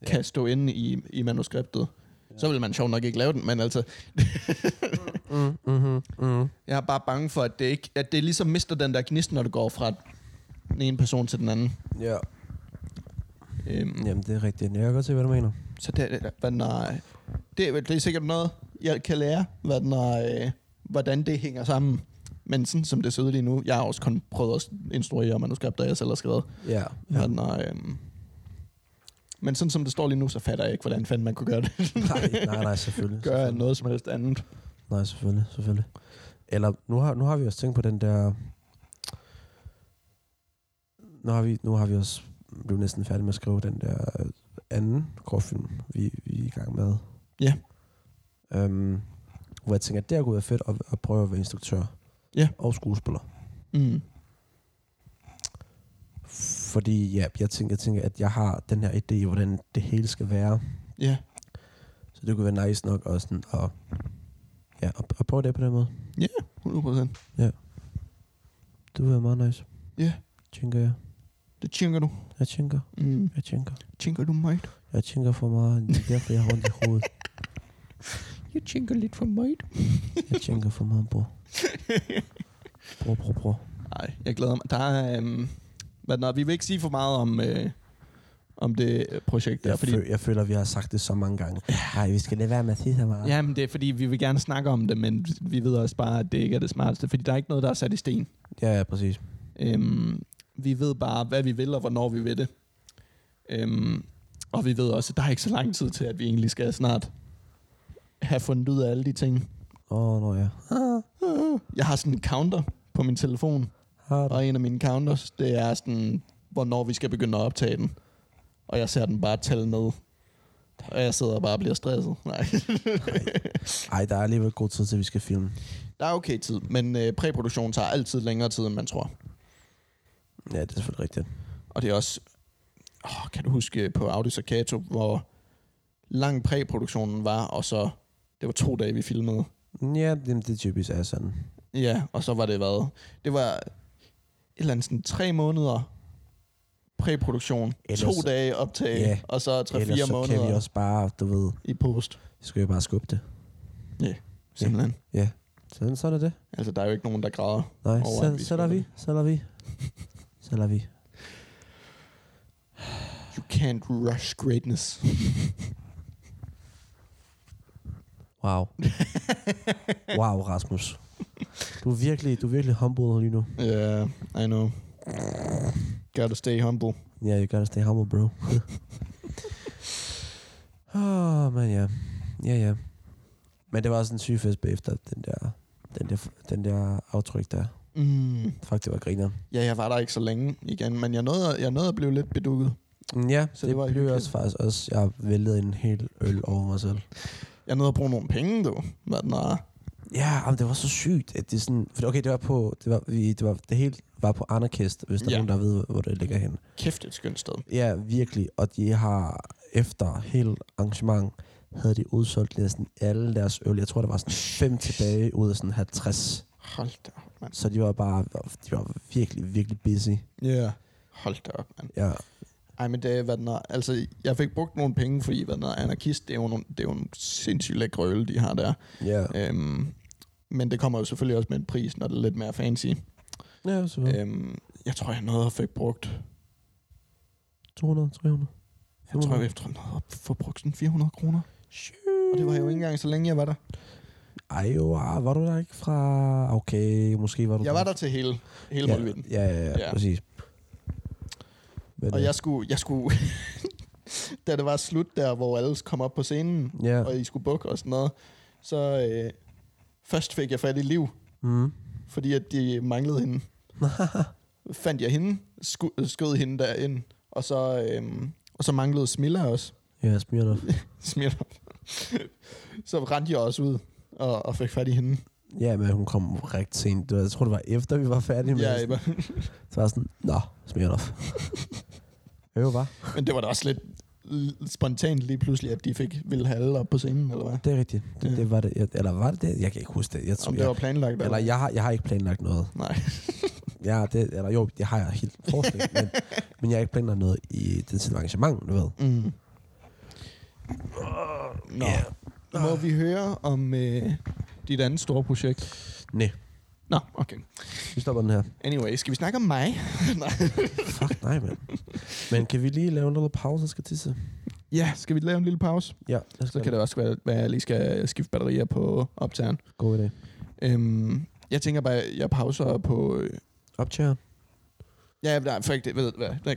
Ja. kan stå inde i, i manuskriptet. Ja. Så vil man sjovt nok ikke lave den, men altså, Mm, mm-hmm, mm. jeg er bare bange for, at det, ikke, at det ligesom mister den der gnist, når det går fra den ene person til den anden. Ja. Øhm, Jamen, det er rigtigt. Jeg kan godt se, hvad du mener. Så det, hvad den er, det, er- det er sikkert noget, jeg kan lære, hvad den er, øh, hvordan det hænger sammen. Men sådan som det ser ud lige nu, jeg har også kun prøvet at instruere manuskripter, jeg selv har skrevet. Ja. Ja. Den er, øhm, men sådan som det står lige nu, så fatter jeg ikke, hvordan fanden man kunne gøre det. nej, nej, nej, selvfølgelig. gøre selvfølgelig. noget som helst andet. Nej, selvfølgelig, selvfølgelig. Eller nu har, nu har vi også tænkt på den der... Nu har vi, nu har vi også blevet næsten færdige med at skrive den der anden kortfilm, vi, vi er i gang med. Ja. Um, hvor jeg tænker, at det kunne være fedt at, at prøve at være instruktør. Ja. Og skuespiller. Mm. Fordi ja, jeg tænker, jeg tænker, at jeg har den her idé, hvordan det hele skal være. Ja. Så det kunne være nice nok også sådan at, ja, at, at prøve det på den måde. 100 procent. Ja. Det var meget nice. Ja. Tænker jeg. Det tænker du. Jeg tænker. Mm. Jeg tænker. Tænker du meget? Jeg tænker for meget. Det er derfor, jeg har ondt i hovedet. Jeg tænker lidt for meget. Jeg tænker for meget, bror. Bror, bror, bror. Nej, jeg glæder mig. Der er, øhm, hvad når, vi vil ikke sige for meget om, øh, om det øh, projekt der, Jeg, fordi, føl, jeg føler, vi har sagt det så mange gange. Nej, vi skal lade være med at sige så meget. Jamen, det er fordi, vi vil gerne snakke om det, men vi ved også bare, at det ikke er det smarteste, fordi der er ikke noget, der er sat i sten. Ja, ja, præcis. Øhm, vi ved bare, hvad vi vil, og hvornår vi vil det. Øhm, og vi ved også, at der er ikke så lang tid til, at vi egentlig skal snart have fundet ud af alle de ting. Åh, oh, nå ja. Jeg har sådan en counter på min telefon, Har du? og en af mine counters, det er sådan, hvornår vi skal begynde at optage den. Og jeg ser den bare tælle ned. Og jeg sidder og bare bliver stresset. Nej. Ej, der er alligevel god tid til, vi skal filme. Der er okay tid, men øh, præproduktion tager altid længere tid, end man tror. Ja, det er selvfølgelig rigtigt. Og det er også... Åh, kan du huske på Audi Staccato, hvor lang præproduktionen var, og så... Det var to dage, vi filmede. Ja, det, det typisk er sådan. Ja, og så var det hvad? Det var et eller andet sådan tre måneder præproduktion, Ellers- to dage optag, Ja. og så tre-fire så kan vi måneder også bare, du ved, i post. så skal vi bare skubbe det. Simpelthen. Ja, sådan, sådan er det. Altså, der er jo ikke nogen, der græder. Nej, Over, at vi så, så lader vi, så lader vi. Så lader vi. You can't rush greatness. Wow. wow, Rasmus. Du er virkelig, du er virkelig humble lige nu. Yeah, I know. Gotta stay humble. Ja, yeah, you gotta stay humble, bro. Åh, oh, men ja. Ja, ja. Men det var også en syg fest bagefter, den der, den der, den der aftryk der. Mm. Fuck, det var griner. Ja, jeg var der ikke så længe igen, men jeg nåede, jeg nåede at blive lidt bedukket. Ja, Så det det, var blev også faktisk også, jeg væltede en hel øl over mig selv. Jeg nåede at bruge nogle penge, du. Den er. Ja, men det var så sygt, at det sådan... For okay, det var på... Det, var, vi, det, var, det hele var på Anarkist, hvis der Ja. er nogen, der ved, hvor det ligger hen. Kæft et skønt sted. Ja, virkelig. Og de har efter hele arrangement, havde de udsolgt næsten alle deres øl. Jeg tror, der var sådan fem tilbage ud af sådan 50. Hold da op, mand. Så de var bare... De var virkelig, virkelig busy. Ja. Yeah. Hold da op, mand. Ja, Ej, men det er, hvad den er. Altså, jeg fik brugt nogle penge, fordi hvad den er, anarkist, det er jo nogle, det er jo nogle sindssygt lækre øl, de har der. ja. Øhm, men det kommer jo selvfølgelig også med en pris, når det er lidt mere fancy. Ja, ja. Øhm, jeg tror, jeg nåede at fik brugt... 200, 300. Jeg tror, jeg tror, jeg nåede at få brugt sådan 400 kroner. Og det var jo ikke engang så længe, jeg var der. Ej, jo, ah, var du der ikke fra... Okay, måske var du Jeg var der til hele, hele ja, ja, ja, Ja. ja, præcis. Men, Og jeg skulle, jeg skulle da det var slut der, hvor alle kom op på scenen, Ja. og I skulle bukke og sådan noget, så øh, først fik jeg fat i Liv, Mm. fordi at de manglede hende. Fandt jeg hende, sku, skød hende derind, og så, øh, og så manglede Smilla også. Ja, Smirnoff. Smirnoff. så rendte jeg også ud og, og fik fat i hende. Ja, men hun kom rigtig sent. Jeg tror, det var efter, vi var færdige med Ja, det. Ebba. Så var jeg sådan, nå, Smirnoff. Øv, var. Men det var da også lidt spontant lige pludselig, at de fik ville have alle op på scenen, eller hvad? Det er rigtigt. Det, Ja. det var det. Jeg, eller var det det? Jeg kan ikke huske det. Jeg tror, Om det jeg, var planlagt, eller jeg har, jeg har ikke planlagt noget. Nej. Ja, det, eller jo, det har jeg helt forestillet, men, men jeg har ikke planlagt noget i det til arrangement, du ved. Mm. Nå. Ja. Må vi høre om øh, dit andet store projekt? Nej, Nå, okay. vi stopper den her. Anyway, skal vi snakke om mig? Nej. Fuck nej, mand. Men kan vi lige lave en lille pause, jeg skal tisse? Ja, skal vi lave en lille pause? Ja, Så kan det også være, at jeg lige skal skifte batterier på optageren. God idé. Øhm, jeg tænker bare, at jeg pauser på... Øh, Optager. ja, nej, for ikke det. Ved, hvad,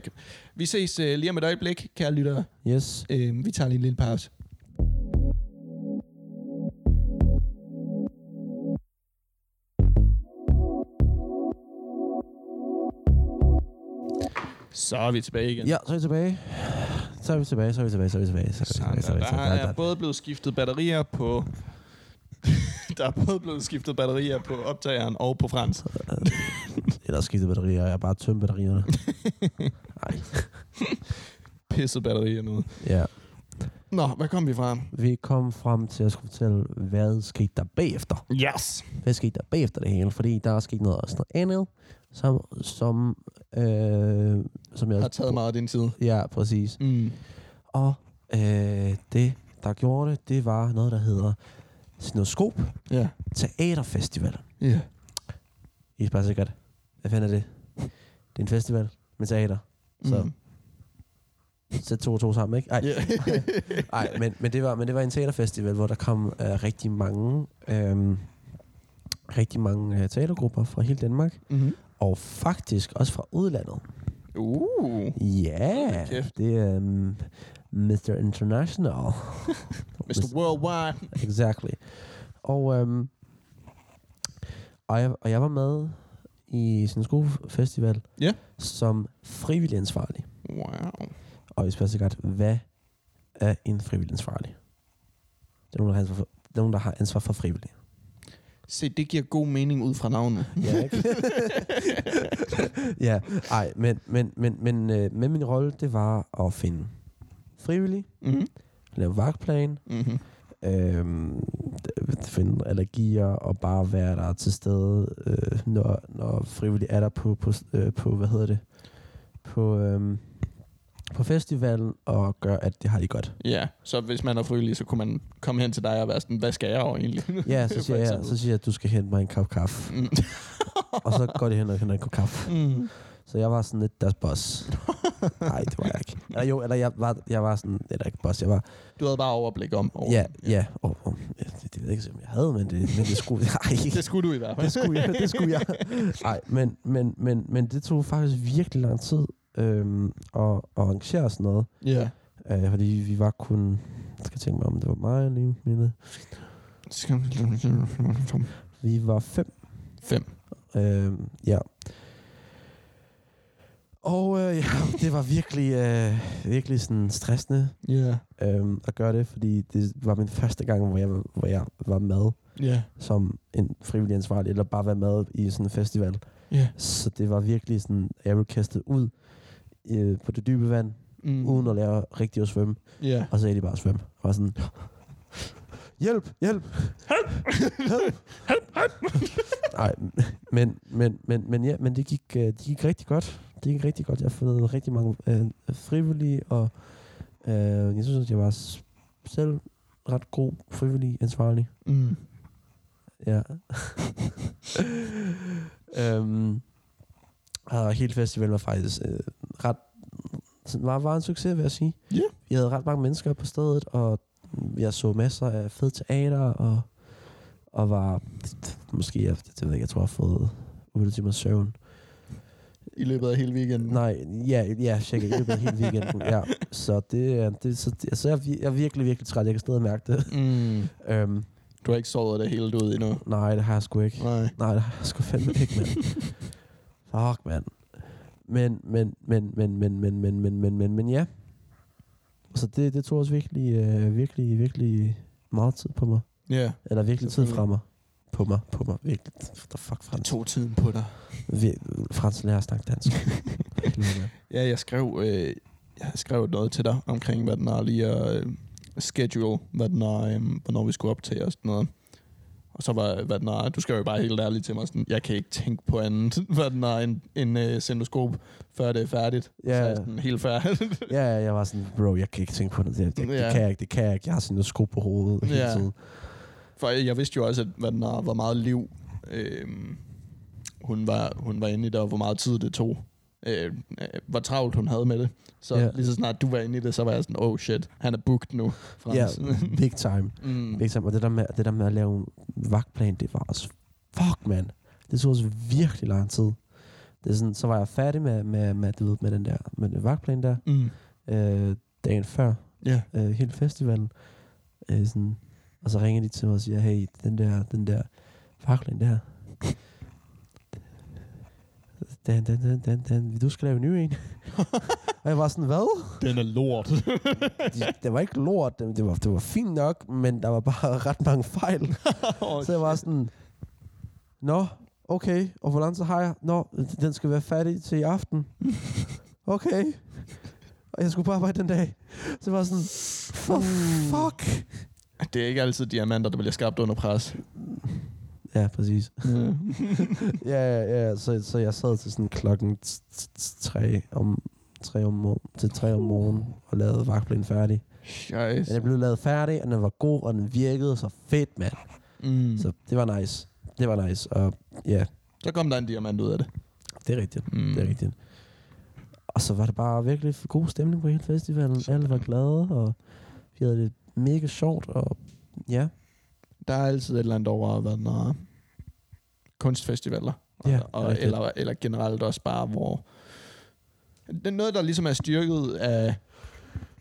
vi ses øh, lige om et øjeblik, kære lyttere. Yes. Øhm, vi tager lige en lille pause. Så er vi tilbage igen. Ja, så er vi tilbage. Så er vi tilbage, så er vi tilbage, så er vi tilbage. Så er vi tilbage, så er vi Der tilbage. er både blevet skiftet batterier på... der er både blevet skiftet batterier på optageren og på Frans. Eller skiftet batterier, jeg har bare tømt batterierne. Nej. Pisset batterier nu. Ja. Nå, hvad kom vi fra? Vi kom frem til at skulle fortælle, hvad skete der bagefter. Yes! Hvad skete der bagefter det hele? Fordi der er sket noget også noget andet. som, som, øh, som jeg... Har taget meget af din tid. Ja, præcis. Mm. Og øh, det, der gjorde det, det var noget, der hedder Sinoskop Ja. Teaterfestival. Ja. I er bare sikkert, hvad fanden er det? Det er en festival med teater. Så Mm. sæt to og to sammen, ikke? Ej. Nej, men, men, det var, men det var en teaterfestival, hvor der kom øh, rigtig mange, øh, rigtig mange øh, teatergrupper fra hele Danmark, mm-hmm. Og faktisk også fra udlandet. Uh. Ja, kæft. det er um, Mr. International. Mr. Worldwide. Exactly. Og, øhm, og, jeg, og jeg var med i sådan en skolefestival Ja. som frivillig ansvarlig. Wow. Og I spørger sikkert, hvad er en frivillig ansvarlig? Det er nogen, der har ansvar for, nogen, der har ansvar for frivillige. Se, det giver god mening ud fra navnet. Ja, ikke? ja, ej, men, men, men, men, øh, men min rolle, det var at finde frivillige, Mm-hmm. lave vagtplan, Mm-hmm. øhm, finde allergier og bare være der til stede, øh, når, når frivillige er der på, på, øh, på hvad hedder det, på, øhm, på festivalen og gøre, at det har de godt. Ja, så hvis man er frivillig, så kunne man komme hen til dig og være sådan, hvad skal jeg over egentlig? Ja, så siger, jeg, så siger jeg, at du skal hente mig en kop kaffe. Mm. og så går de hen og henter en kop kaffe. Mm. Så jeg var sådan lidt deres boss. Nej, det var jeg ikke. Eller jo, eller jeg var, jeg var sådan, eller ikke boss, jeg var, Du havde bare overblik om. Over. ja, ja, ja det, det ved jeg ikke, om jeg havde, men det, men det skulle, nej, Det skulle du i hvert fald. det skulle jeg, det skulle jeg. Nej, men, men, men, men det tog faktisk virkelig lang tid øhm, at, at arrangere sådan noget. Ja. Øh, fordi vi var kun, jeg skal tænke mig om, det var mig og lige mine. Vi var fem. Fem. Øhm, ja. Og øh, ja, det var virkelig, øh, virkelig sådan stressende Ja. øhm, at gøre det, fordi det var min første gang, hvor jeg, hvor jeg var med Ja. som en frivillig ansvarlig, eller bare være med i sådan en festival. Ja. Så det var virkelig sådan, at jeg blev kastet ud øh, på det dybe vand, Mm. uden at lære rigtigt at svømme. Ja. Og så er de bare at svømme. Og sådan, hjælp, hjælp, hjælp, hjælp. Nej, men, men, men, men, ja, men det gik, øh, det gik rigtig godt. Det gik rigtig godt. Jeg har fundet rigtig mange øh, frivillige, og øh, jeg synes, at jeg var selv ret god frivillig ansvarlig. Mm. Ja. øhm, og hele festivalen var faktisk øh, ret var, var en succes, vil jeg sige. Ja. Vi havde ret mange mennesker på stedet, og jeg så masser af fed teater, og, og var måske, jeg, det ved jeg jeg tror, jeg har fået 8 timer søvn. I løbet af hele weekenden. Nej, ja, ja, cirka i løbet af hele weekenden. Ja. Så det, er- det, så, det, så jeg, jeg er virkelig, virkelig træt. Jeg kan stadig mærke det. Mm. Øhm, Du har ikke sovet det hele ud endnu. nej, det har jeg sgu ikke. Nej. Nej, det har jeg sgu fandme ikke, mand. Fuck, mand. Men, men, men, men, men, men, men, men, men, men, men, ja. Så det, det tog også virkelig, øh, virkelig, virkelig meget tid på mig. Ja. Eller virkelig tid fra mig. På mig, på mig. Virkelig. The fuck, Det Frans? tog tiden på dig. Vi- Frans lærer at snakke dansk. Ja, jeg skrev, øh, jeg skrev noget til dig omkring, hvad den er lige at øh, schedule, hvad den er, øh, hvornår vi skulle optage og sådan noget. Og så var, hvad den er, du skrev jo bare helt ærligt til mig, sådan, jeg kan ikke tænke på andet, hvad den er, en, en uh, sendoskop, før det er færdigt. Ja. Så er sådan, helt færdigt. ja, ja, jeg var sådan, bro, jeg kan ikke tænke på det. Det, det, det Ja. kan jeg ikke, det kan jeg ikke. Jeg har sko på hovedet hele Ja. tiden. For jeg vidste jo også, at hvad den er, hvor meget liv øh, hun, var, hun var inde i det, og hvor meget tid det tog. Øh, øh, hvor travlt hun havde med det. Så ja. lige så snart du var inde i det, så var jeg sådan, oh shit, han er booked nu. Ja, Frans. big time. mm. Big time. Og det der, med, det der med at lave en vagtplan, det var også, fuck man. Det tog også virkelig lang tid. Det er sådan, så var jeg færdig med, med, med, du ved, med den der med den vagtplan der, Mm. øh, dagen før Ja. øh, hele festivalen. Øh, sådan, og så ringer de til mig og siger, hey, den der, den der vagtplan der, den, den, den, den, den, du skal lave en ny en. og jeg var sådan, hvad? Den er lort. De, det var ikke lort, det det var, det var fint nok, men der var bare ret mange fejl. oh, Så jeg var sådan, Nå, okay, og hvor lang tid har jeg? Nå, den skal være færdig til i aften. Okay. Og jeg skulle bare arbejde den dag. Så jeg var sådan, for fuck. Det er ikke altid diamanter, der bliver skabt under pres. Ja, præcis. Ja. Ja, ja, ja. Så, så jeg sad til sådan klokken tre om, tre om, til tre om morgenen og lavede vagtplan færdig. Scheisse. Den er blevet lavet færdig, og den var god, og den virkede så fedt, mand. Mm. Så det var nice. Det var nice, og ja, Så kom der en diamant ud af det. det er rigtigt. Mm. Det er rigtigt. Og så var det bare virkelig god stemning på hele festivalen. Alle var glade, og vi havde det mega sjovt, og ja. Der er altid et eller andet over, hvad der kunstfestivaler. Ja, og, rigtigt. eller, eller generelt også bare, hvor... Det er noget, der ligesom er styrket af,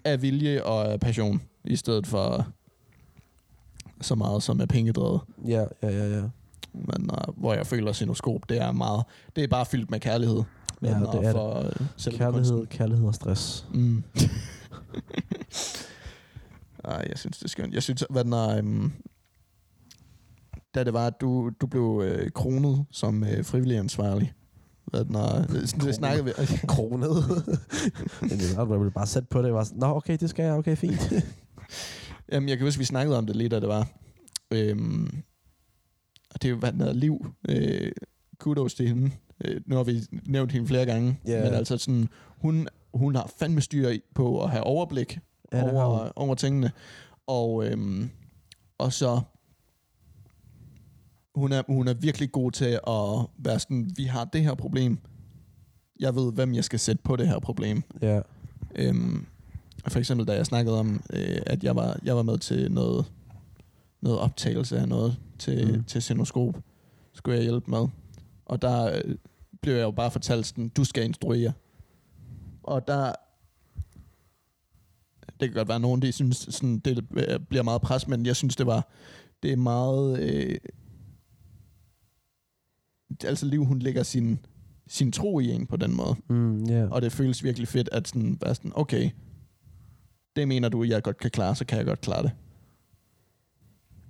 af vilje og af passion, i stedet for så meget som er pengedrevet. Ja, ja, ja, ja. Men uh, hvor jeg føler, Sinoskop, det er meget... Det er bare fyldt med kærlighed. Ja, Men, det uh, er for, selve Kærlighed, kunsten. kærlighed og stress. Mm. Ej, jeg synes, det er skønt. Jeg synes, hvad den er... Um, da det var, at du, du blev øh, kronet som øh, frivillig ansvarlig. Hvad den er, det, det snakkede vi... Kronet. Men det var, jeg blev bare sat på det. Jeg var sådan, Nå, okay, det skal jeg. Okay, fint. Jamen, jeg kan huske, vi snakkede om det lige, da det var. Øhm, og det er jo, hvad den hedder, liv. Øh, kudos til hende. Øh, nu har vi nævnt hende flere gange. Ja. Men altså sådan, hun, hun har fandme styr på at have overblik Ja, har over, over tingene. Og, øhm, og så hun er, hun er virkelig god til at være sådan, vi har det her problem. Jeg ved, hvem jeg skal sætte på det her problem. Ja. Øhm, for eksempel, da jeg snakkede om, øh, at jeg var, jeg var med til noget, noget optagelse af noget til, Mm. til Sinoskop, skulle jeg hjælpe med. Og der øh, blev jeg jo bare fortalt sådan, du skal instruere. Og der... Det kan godt være, at nogen de synes, sådan, det øh, bliver meget pres, men jeg synes, det var... Det er meget... Øh, altså, Liv, hun lægger sin, sin tro i en på den måde. Mm, ja. Og det føles virkelig fedt, at sådan, være sådan, okay, det mener du, jeg godt kan klare, så kan jeg godt klare det.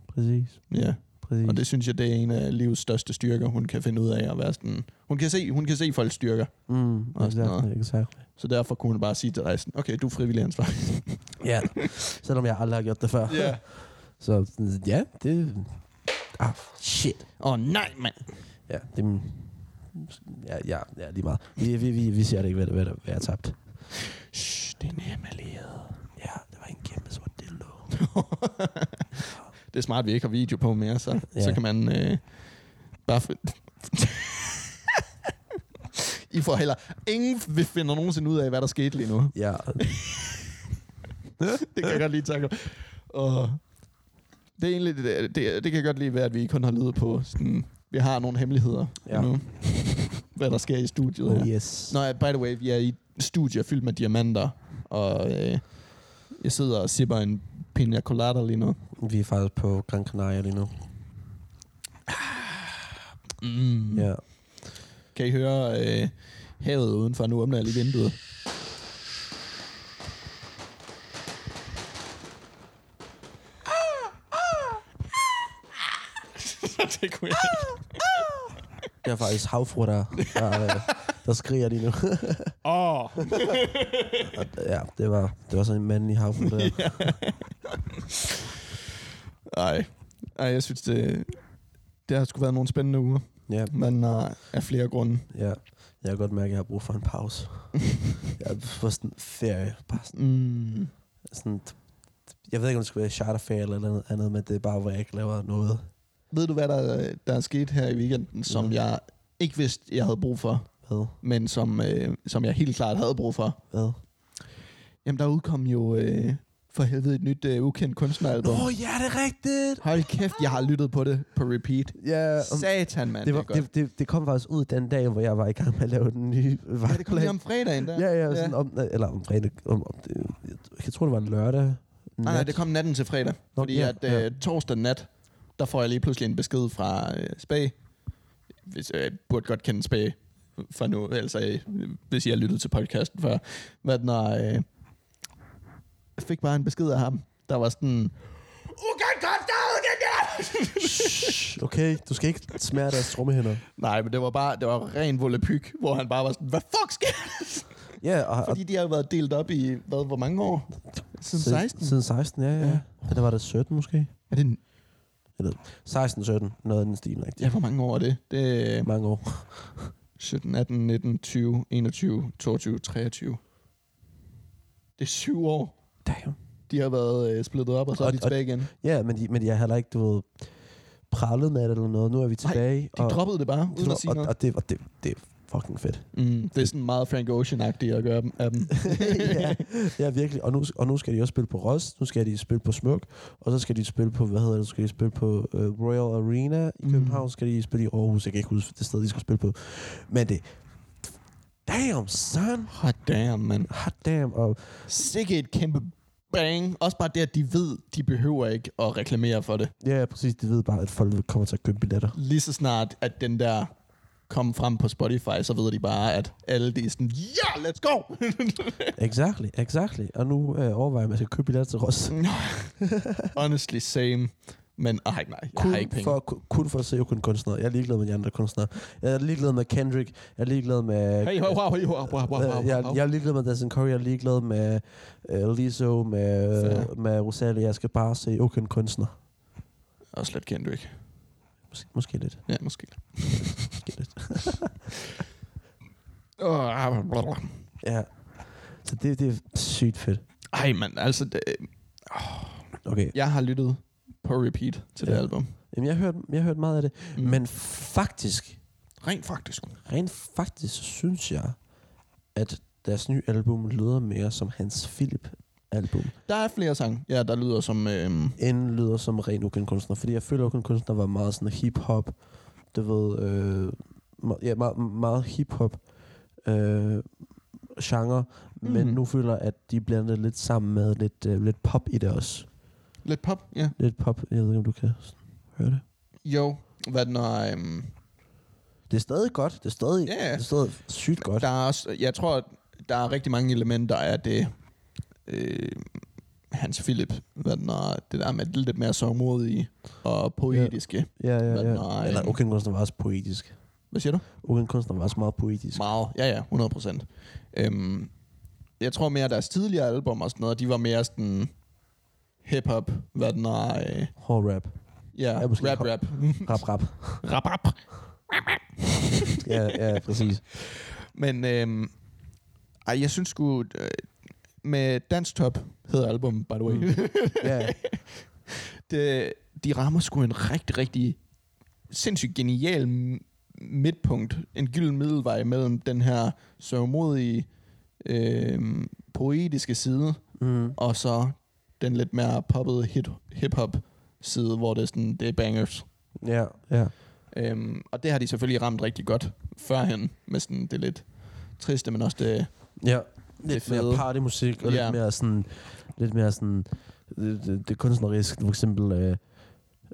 Præcis. Ja. Præcis. Og det synes jeg, det er en af livets største styrker, hun kan finde ud af at være sådan... Hun kan se, hun kan se folks styrker, Mm, Og exactly, exactly. så derfor kunne hun bare sige til dig sådan, okay, du er frivillig ansvar. Ja, selvom jeg aldrig har gjort det før. Ja. Så ja, det... Ah, shit. Åh oh, nej, mand. Ja, det... Ja, ja, ja lige meget. Vi, vi, vi, vi ser det ikke, hvad, hvad, hvad jeg har tabt. Shh, det er Emily. Ja, det var en kæmpe sort dildo. Det er smart, at vi ikke har video på mere, så, Ja. så kan man øh, bare... I får heller... Ingen vil finder nogensinde ud af, hvad der skete lige nu. Ja, det kan jeg godt lige takke. Og det er egentlig, det, det, det kan godt lige være, at vi kun har lydet på sådan, vi har nogle hemmeligheder Ja. nu. hvad der sker i studiet oh her. yes. Nå, ja, by the way, vi er i et studie fyldt med diamanter, og øh, jeg sidder og sipper en pina colada lige nu. Vi er faktisk på Gran Canaria lige nu. Mm. Ja. Kan I høre øh, havet udenfor? Nu åbner jeg lige vinduet. det kunne jeg ikke. Det er faktisk havfru, der, der, øh, der skriger lige nu. Åh! Og, ja, det var, det var sådan en mandlig havfru der. Ej. Ej, jeg synes, det, det har sgu været nogle spændende uger. Ja, Men uh, af flere grunde. ja. Jeg kan godt mærke, at jeg har brug for en pause. Jeg har fået sådan en ferie. Bare sådan, Mm. sådan, jeg ved ikke, om det skulle være charterferie eller noget andet, men det er bare, hvor jeg ikke laver noget. Ved du, hvad der, der er sket her i weekenden, som Ja. jeg ikke vidste, jeg havde brug for, Hvad? men som, øh, som jeg helt klart havde brug for? Hvad? Jamen, der udkom jo øh, for helvede et nyt øh, ukendt kunstneralbum. Åh, oh, ja, det er rigtigt! Hold kæft, jeg har lyttet på det på repeat. Ja, om, Satan, mand. det, var, det, det, det, kom faktisk ud den dag, hvor jeg var i gang med at lave den nye ja, det kom lige om fredagen der. Ja, ja, sådan om, eller om fredag, om, om det, jeg tror, det var en lørdag. Nej, nej, det kom natten til fredag. Nå, Fordi ja, at øh, ja. torsdag nat, der får jeg lige pludselig en besked fra øh, Spag. Hvis, øh, jeg burde godt kende Spag fra nu, altså øh, hvis I har lyttet til podcasten før. Hvad den er, øh, jeg fik bare en besked af ham, der var sådan, Ukan Kostad, Shh, okay, du skal ikke smadre deres trommehænder. Nej, men det var bare, det var ren volapyk, hvor han bare var sådan, hvad fuck sker der? Ja, og, Fordi de har jo været delt op i, hvad, hvor mange år? Siden 16? Siden 16, ja, ja. Ja. ja. Eller var det 17 måske? Er det, Eller 16, 17, noget af den stil. Ikke? Ja, hvor mange år er det? Det er Mange år. 17, 18, 19, 20, 21, 22, 23. Det er syv år. Damn. De har været øh, splittet op, og så er Og- de og- tilbage igen. Ja, men de, men de har heller ikke, du ved, prallet med det eller noget. Nu er vi tilbage. De droppede det bare, uden at sige og, noget. og, det, og det, det fucking fedt. Mm, det er sådan meget Frank Ocean-agtigt at gøre dem, af dem. ja, ja, virkelig. Og nu, og nu skal de også spille på Rost, nu skal de spille på Smuk, og så skal de spille på, hvad hedder det, så skal de spille på uh, Royal Arena i Mm. København, skal de spille i Aarhus, jeg kan ikke huske det sted, de skal spille på. Men det, damn son, Hot damn, man. hot damn, og Sikke et kæmpe bang. Også bare det, at de ved, de behøver ikke at reklamere for det. ja, præcis, de ved bare, at folk kommer til at købe billetter. Lige så snart, at den der kom frem på Spotify, så ved de bare, at alle de er sådan, ja, yeah, let's go! Exactly, exactly. Og nu uh, overvejer jeg, om jeg skal købe billetter til Rost. Honestly, same. Men ej, nej, jeg kun har ikke penge. For, kun, kun for at se kun kunstnere. Jeg er ligeglad med de andre kunstnere. Jeg er ligeglad med Kendrick. Jeg er ligeglad med... Hey, wow, wow, wow, wow, wow, wow, Øh, jeg, wow. jeg er ligeglad med Dustin Curry. Jeg er ligeglad med uh, Lizzo, med, Fair. med Rosalie. Jeg skal bare se ukendt kunstner. Også lidt Kendrick. Mås- måske lidt. Ja, måske. Måske lidt. Oh, Ja. Så det, det er sygt fedt. Ej, men altså, det, Okay. jeg har lyttet på repeat til det Ja. album. Jamen, jeg har hørt, jeg har hørt meget af det. Mm. Mm. Men faktisk, rent faktisk. rent faktisk, så synes jeg, at deres nye album lyder mere som Hans Philip album. Der er flere sange, ja, der lyder som... Øhm, end lyder som ren ukendt kunstner. Fordi jeg føler, at ukendt kunstner var meget sådan hip-hop. Du ved, øh, ja, meget, meget hip-hop øh, genre. Mm. Men Mhm. nu føler jeg, at de blander lidt sammen med lidt, øh, lidt pop i det også. lidt pop, ja. Lidt pop. Jeg ved ikke, om du kan høre det. Jo, hvad når... Øhm, Det er stadig godt. Det er stadig, ja. det er stadig sygt godt. der er også, jeg tror, at der er rigtig mange elementer af det... Øh, Hans Philip, hvad når, det der med lidt mere sørgmodige og poetiske. Ja, ja, Men ja. nej. Eller ukendt kunstner var også poetisk. Hvad siger du? Ukendt kunstner var også meget poetisk. Meget. Ja, ja, 100 procent. Øhm, jeg tror mere, at deres tidligere album og sådan noget, de var mere sådan hip-hop, hvad den er... Øh, Hård rap. ja, Ja, rap, rap. Rap, rap. rap, rap. ja, ja, præcis. Men øhm, ej, jeg synes sgu... Med Dance Top hedder album, by the way. Mm. Ja, det, de rammer sgu en rigtig, rigtig sindssygt genial midtpunkt. En gylden middelvej mellem den her sørgmodige, øh, poetiske side, mm. og så den lidt mere poppede hit, hip-hop side, hvor det er, sådan, det er bangers. ja, ja. Øhm, og det har de selvfølgelig ramt rigtig godt førhen, med sådan det lidt triste, men også det... Ja, lidt fede. mere partymusik, og Ja. lidt mere sådan, lidt mere sådan, det, det, det kunstneriske, for eksempel øh,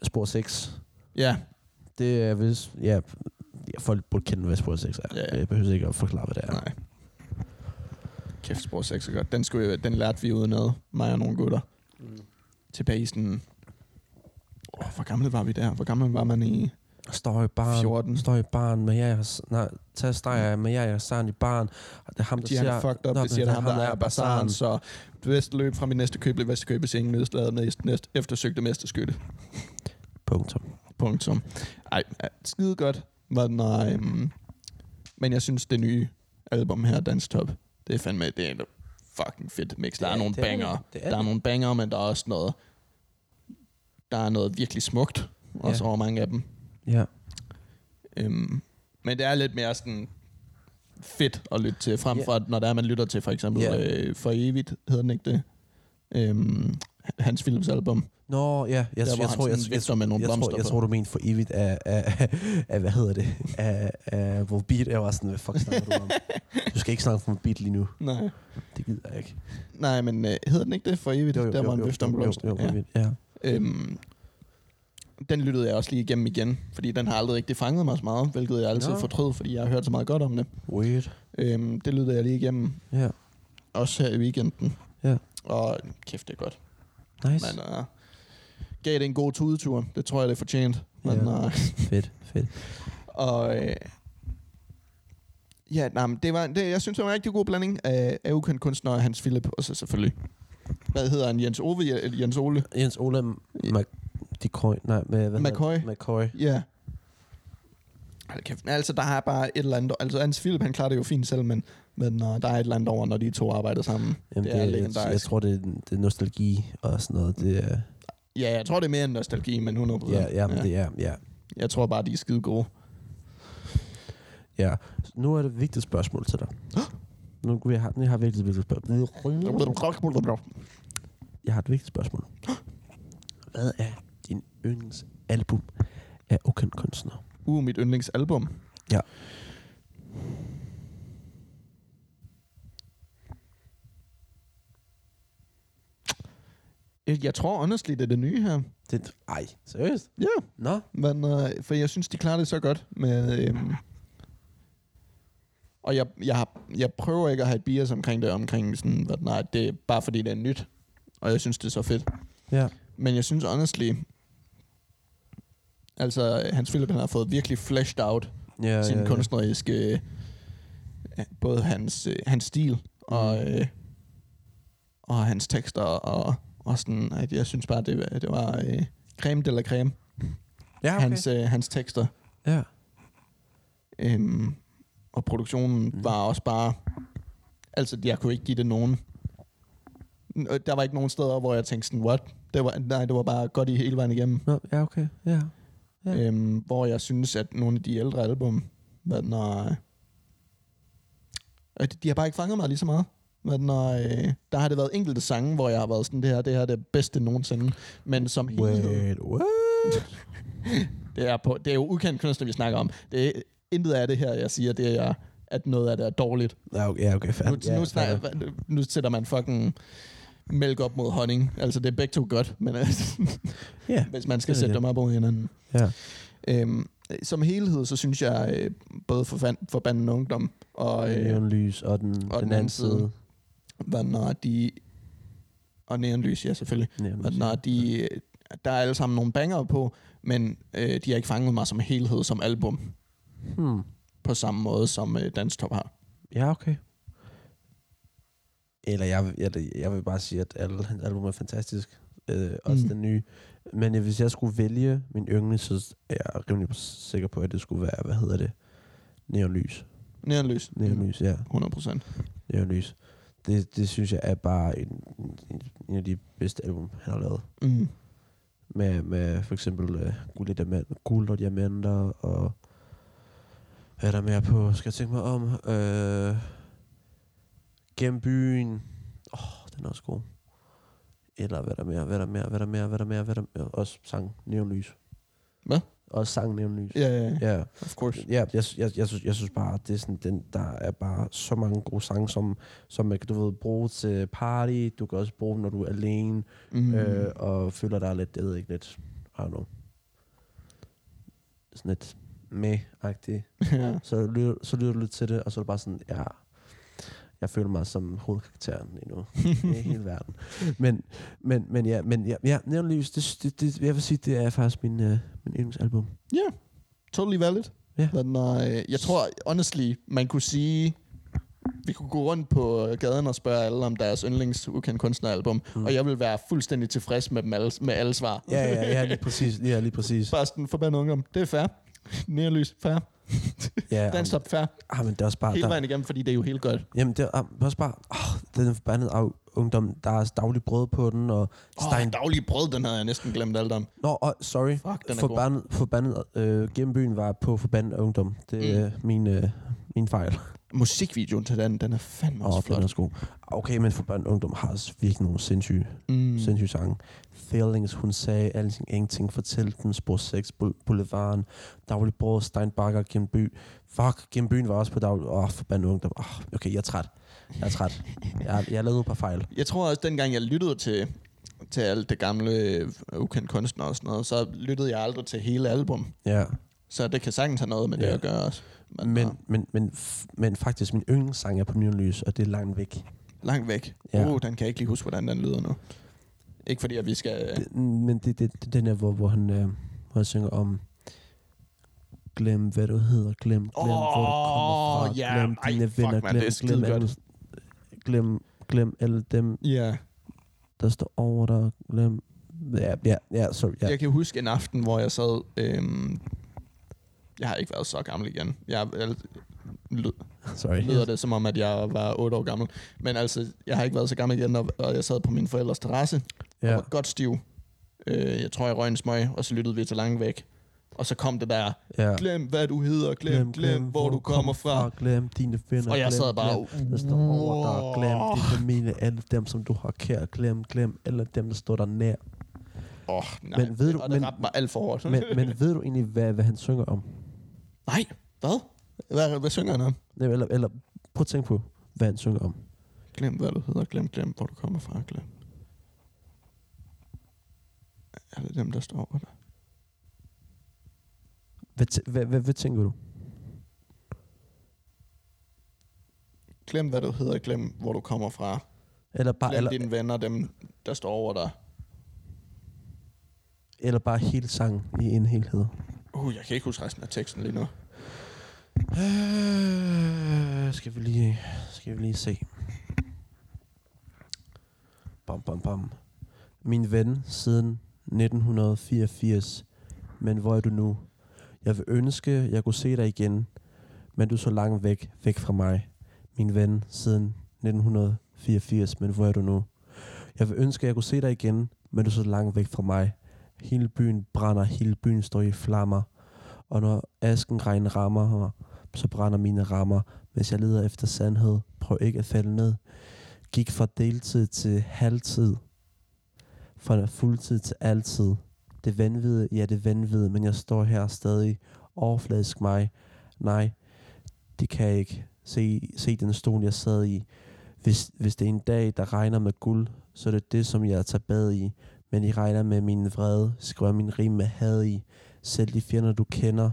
Spor 6. Ja, Det er vist, ja, folk burde kende, hvad Spor 6 er. Ja, ja. Jeg behøver ikke at forklare, hvad det er. nej. Kæft, spor 6 er godt. Den, skulle, jeg- den lærte vi uden noget, mig og nogle gutter. Mm. Tilbage i sådan... Oh, hvor gamle var vi der? Hvor gammel var man i Står i barn, 14? står i barn med jeg, nej, tag streger med jeg, Sand i barn. Det er ham, De han er fucked up, det siger det ham, der er bazaren, så det bedste løb fra min næste køb blev Vestkøb, hvis ingen nedslaget næst, næst, eftersøgte mesterskytte. Punktum. Punktum. Ej, skide godt var den, um, men jeg synes, det nye album her, Dance Top, det er fandme, det er fucking fedt mix. Der er er- nogle det er banger. det. Det er Der er nogle banger, men der er også noget, der er noget virkelig smukt, også Ja. over mange af dem. Ja. Um, men det er lidt mere sådan fedt at lytte til, frem Ja. for, at når der er, man lytter til for eksempel Ja. øh, For Evigt, hedder den ikke det? Um, Hans Philips album. Nå, ja, jeg, Der, jeg, tror, jeg, jeg, med nogle jeg, blomster tror, jeg tror, du mener for evigt af, af, af, hvad hedder det, af, af hvor beat er var sådan, hvad fuck snakker du om? Du skal ikke snakke om beat lige nu. Nej. Det gider jeg ikke. Nej, men øh, hedder den ikke det? For Evigt? der var en vifter med blomster. jo, Ja. jo, ja. Øhm, den lyttede jeg også lige igennem igen, fordi den har aldrig rigtig fanget mig så meget, hvilket jeg altid Nå. fortrød, fordi jeg har hørt så meget godt om det. Weird. Øhm, det lyttede jeg lige igennem, Ja, også her i weekenden. Ja. Og kæft, det er godt. nice. Men uh, gav det en god tudetur. Det tror jeg, det er fortjent. Men, Ja. uh, Fedt, fedt. og øh, ja, nej, men det var, det, jeg synes, det var en rigtig god blanding af, af ukendt kunstner Hans Philip, og så selvfølgelig, hvad hedder han, Jens Ove, Jens Ole? Jens Ole Mac... Decoy, nej, med, hvad McCoy. hedder det? McCoy. Ja. Hold kæft. Altså, der er bare et eller andet... Altså, Hans Philip, han klarer det jo fint selv, men, men uh, der er et eller andet over, når de to arbejder sammen. Jamen, det er jeg, legendarisk. jeg, tror, det er, det er nostalgi og sådan noget. Det er, Ja, jeg tror, det er mere end nostalgi, men 100%. ja, ja, ja. det er, ja. Jeg tror bare, de er skide gode. ja. Nu er det et vigtigt spørgsmål til dig. Nu vi har, jeg har virkelig et vigtigt spørgsmål. Jeg har et vigtigt spørgsmål. Hvad er din yndlingsalbum af ukendt kunstner? Uh, mit yndlingsalbum. Ja. Øh, Jeg tror honestly, det er det nye her. Det, ej, seriøst? Ja, Nå? men, øh, for jeg synes, de klarer det så godt med... Øhm, og jeg, jeg, har, jeg prøver ikke at have et bias omkring det, omkring sådan, hvad, nej, det er bare fordi, det er nyt. Og jeg synes, det er så fedt. Ja. Men jeg synes honestly, altså Hans Philip han har fået virkelig fleshed out Ja, sin ja, ja. kunstneriske, øh, både hans, øh, hans stil og, Mm. øh, og hans tekster, og, og sådan, at jeg synes bare, det, det var øh, creme de la creme, Ja, okay. hans, øh, hans tekster. ja. Øhm, og produktionen Mm. var også bare, altså jeg kunne ikke give det nogen. N- Der var ikke nogen steder, hvor jeg tænkte sådan, what? Det var, nej, det var bare godt i hele vejen igennem. Ja, okay. Ja. Ja. Øhm, hvor jeg synes, at nogle af de ældre album, hvad når, øh, de har bare ikke fanget mig lige så meget. Hvad når, øh, der har det været enkelte sange, hvor jeg har været sådan, det her, det her er det bedste nogensinde. Men som helhed, Wait, what? det er, på, det er jo ukendt kunstner, vi snakker om. Det er, intet af det her, jeg siger, det er, at noget af det er dårligt. Ja, okay, okay fair. Nu, ja, nu, snakker, nu sætter man fucking mælk op mod honning. Altså, det er begge to godt, men øh, Ja, hvis man skal det sætte det. dem op mod hinanden. ja. Øhm, som helhed, så synes jeg, øh, både for, for banden ungdom og, øh, Neonlys og den, og den anden side. hvad når de... Og neonlys, ja, selvfølgelig. Neonlys. Hvad når de... øh, Der er alle sammen nogle banger på, men øh, de har ikke fanget mig som helhed, som album, Hmm. på samme måde som øh, Dance Top har. Ja, okay. Eller jeg, vil- jeg, jeg vil bare sige, at alle hans album er fantastisk. Øh, også Mm. den nye. Men hvis jeg skulle vælge min yndling, så er jeg rimelig sikker på, at det skulle være, hvad hedder det? Neonlys. Neonlys. Neonlys, ja. 100 procent. Neonlys. Det, det synes jeg er bare en, en, en af de bedste album, han har lavet. Mm. Med, med for eksempel uh, guld, og diamant, guld og diamanter, og hvad er der mere på? Skal jeg tænke mig om? Øh, gennem byen. Åh, oh, den er også god. Eller hvad er der mere? Hvad er der mere? Hvad er der mere? Hvad er der mere? Hvad er der mere? Også sang Neonlys. Hvad? Også sang Neonlys. Ja, ja, ja. Of course. ja jeg, jeg, jeg, synes, jeg synes bare, det er sådan, den, der er bare så mange gode sange, som, som man kan du ved, bruge til party. Du kan også bruge dem, når du er alene, Mm. øh, og føler dig lidt, jeg ved ikke, lidt, I don't know, sådan lidt med-agtigt. ja. Så lytter, så lytter du lidt til det, og så er det bare sådan, ja, jeg føler mig som hovedkarakteren lige nu i hele verden. Men, men, men ja, men ja, ja Neonlys, det, det, det, jeg vil sige, det er faktisk min, uh, min yndlingsalbum. Ja, totally valid. Ja. Men, øh, jeg tror, honestly, man kunne sige, vi kunne gå rundt på gaden og spørge alle om deres yndlings ukendt kunstneralbum, mm. og jeg vil være fuldstændig tilfreds med, dem alle, med alle svar. Ja, ja, ja, lige præcis. Ja, lige præcis. Bare sådan forbandet ungdom. Det er fair. Nærlys, fair. Ja, Dansk op, fair. ah, men det er også bare... Hele Der, vejen igennem, fordi det er jo helt godt. jamen, det er ah, også bare... Oh, den forbandede af, ungdom, der er daglig brød på den, og Stein... oh, daglige brød, den havde jeg næsten glemt alt om. Nå, oh, sorry. Fuck, den er forbandet, forbandet øh, gennem byen var på forbandet ungdom. Det er mm. min, øh, min fejl. god. Musikvideoen til den, den er fandme også oh, den flot. er også god. Okay, men forbandet ungdom har også virkelig nogle sindssyge, mm. sindssyge sange. Feelings, hun sagde, alting, ingenting, fortæl den, spor 6, Boulevarden, daglig brød, Steinbakker, gennem by. Fuck, gennem byen var også på daglig... Åh, oh, forbandet ungdom. Oh, okay, jeg er træt. Jeg er træt. jeg, jeg er lavet på fejl. Jeg tror også, dengang jeg lyttede til, til alt det gamle øh, ukendt kunstner og sådan noget, så lyttede jeg aldrig til hele album. Ja. Så det kan sagtens have noget med det Ja. at gøre også. Men, Men, men men, men, men faktisk, min yndlingssang er på Neonlys, og det er langt væk. langt væk. Ja. Uh, den kan jeg ikke lige huske, hvordan den lyder nu. Ikke fordi, at vi skal... Det, men det, det, det er den her, hvor, hvor, han, øh, hvor han synger om glem hvad du hedder, glem, glem hvor du kommer fra, ja. glem Ej, dine fuck, venner, glem, er skide glem, godt. alle, glem, glem alle dem, Ja. der står over dig, glem Ja, ja, ja, sorry. Ja. Jeg kan huske en aften, hvor jeg sad... Øhm, jeg har ikke været så gammel igen. Jeg jeg lød, Sorry. lyder det som om, at jeg var 8 år gammel. Men altså, jeg har ikke været så gammel igen, og, jeg sad på min forældres terrasse. Ja. Og var godt stiv. Øh, jeg tror, jeg røg en smøg, og så lyttede vi til langt væk. Og så kom det der, ja. glem hvad du hedder, glem, glem, glem hvor du kommer fra. Glem dine venner. Og jeg glem, sad bare, Glem, der står over dig. Glem din familie. Alle dem, som du har kær. Glem, glem. Alle dem, der står der nær. Åh, oh, nej. Men ved du- og det men- mig alt for hårdt. Men, men ved du egentlig, hvad, hvad han synger om? nej, hvad? Hvad? Hvad synger han om? Nej, Eller, eller prøv at tænke på, hvad han synger om. Glem hvad du hedder, glem, glem hvor du kommer fra, glem. Alle dem, der står over dig. Hvad, tæ- hvad, hvad, hvad tænker du? Glem hvad du hedder, glem hvor du kommer fra. Eller bare, Glem eller, dine venner, dem der står over dig. eller bare hele sangen i en helhed? Uh, jeg kan ikke huske resten af teksten lige nu. Øh, skal vi lige, skal vi lige se. Bam, bam, bam. Min ven siden 1984. Men hvor er du nu? Jeg vil ønske, jeg kunne se dig igen. Men du er så langt væk, væk fra mig. Min ven siden 1984. Men hvor er du nu? Jeg vil ønske, jeg kunne se dig igen. Men du er så langt væk fra mig. Hele byen brænder, hele byen står i flammer. Og når asken regn rammer mig, så brænder mine rammer, mens jeg leder efter sandhed. Prøv ikke at falde ned. Gik fra deltid til halvtid. Fra fuldtid til altid. Det vanvide, ja det vanvide, men jeg står her stadig. Overfladisk mig. Nej, det kan ikke se, se den stol, jeg sad i. Hvis, hvis det er en dag, der regner med guld, så er det det, som jeg tager bad i. Men I regner med min vrede, skriver min rim med had i. Selv de fjender, du kender,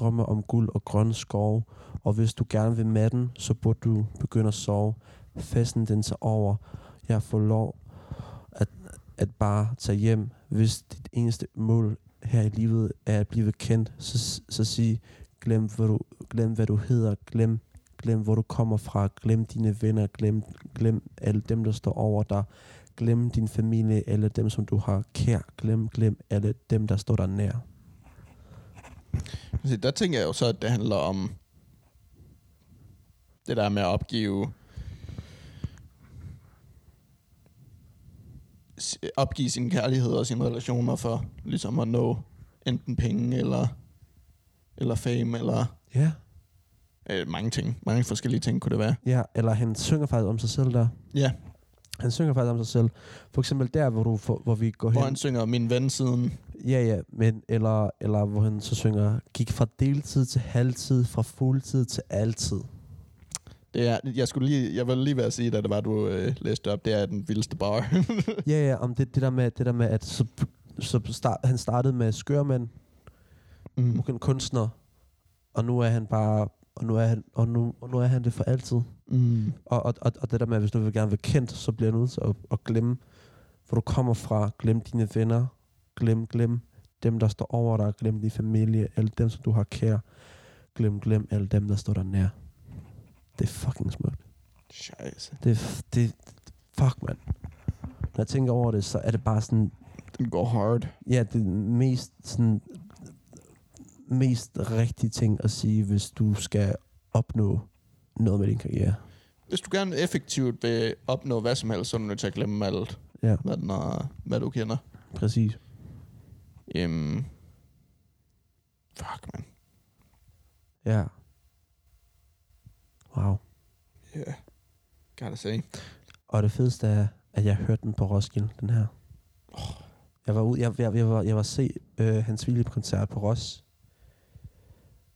drømmer om guld og grønne skove. Og hvis du gerne vil med den, så burde du begynde at sove. Festen den tager over. Jeg får lov at, at bare tage hjem. Hvis dit eneste mål her i livet er at blive kendt, så, så sig, glem hvad, du, glem hvad du hedder, glem, glem hvor du kommer fra, glem dine venner, glem, glem alle dem, der står over dig, glem din familie, alle dem, som du har kær, glem, glem alle dem, der står der nær. Så der tænker jeg jo så, at det handler om det der med at opgive opgive sin kærlighed og sine relationer for ligesom at nå enten penge eller eller fame eller Ja. øh, mange ting. Mange forskellige ting kunne det være. Ja, eller han synger faktisk om sig selv der. Ja, Han synger faktisk om sig selv. For eksempel der, hvor, du, for, hvor vi går hvor hen. han synger min ven siden. Ja, ja, men, eller, eller hvor han så synger, gik fra deltid til halvtid, fra fuldtid til altid. Det er, jeg, skulle lige, jeg vil lige være at sige, da det var, du øh, læste op, det er den vildeste bar. ja, ja, om det, det, der med, det der med, at så, så start, han startede med skørmænd, mm. en kunstner, og nu er han bare, og nu er han, og nu, og nu er han det for altid. Mm. Og, og, og, og det der med, at hvis du vil gerne være kendt, så bliver du nødt til at, at glemme, hvor du kommer fra. Glem dine venner. Glem, glem dem, der står over dig. Glem din familie. Alle dem, som du har kær. Glem, glem alle dem, der står der nær. Det er fucking smukt. Scheisse. Det, det, fuck, mand. Når jeg tænker over det, så er det bare sådan, Den går hard. ja, det mest sådan, mest rigtige ting at sige, hvis du skal opnå noget med din karriere. Hvis du gerne effektivt vil opnå hvad som helst, så er du nødt til at glemme alt, Ja, hvad, den er, hvad du kender. præcis. Um, fuck, man. Ja. Wow. Yeah. Gotta say. Og det fedeste er, at jeg hørte den på Roskilde, den her. Jeg var ude, jeg, jeg, jeg, var, jeg var se øh, hans Philip-koncert på Ros.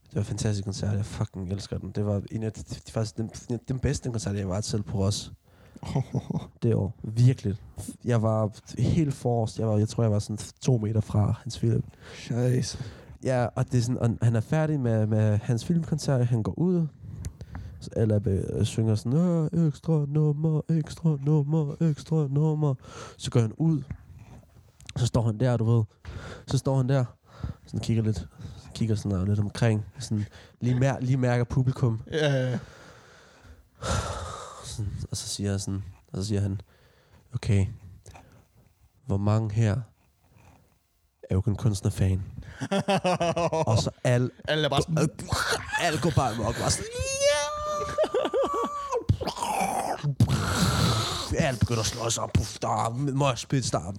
Det var en fantastisk koncert, jeg fucking elsker den. Det var en af de, de, faktisk den, den bedste koncert, jeg var til på Ros det år. Virkelig. Jeg var helt forrest. Jeg, var, jeg tror, jeg var sådan to meter fra hans Philip. Scheisse. Ja, og, det er sådan, og han er færdig med, med hans filmkoncert. Han går ud. Så alle øh, synger sådan, "Øh, ekstra nummer, ekstra nummer, ekstra nummer. Så går han ud. Så står han der, du ved. Så står han der. Sådan kigger lidt, kigger sådan lidt omkring. Sådan, lige, mær, lige mærker publikum. Ja, yeah. Sådan, og så siger jeg sådan, og så siger han, okay, hvor mange her er jo kun kunstnerfan. Og så al, Alle er bare sådan... al går bare amok. Bare sådan, alt begynder at slå sig. Puff, der er moshpits, der er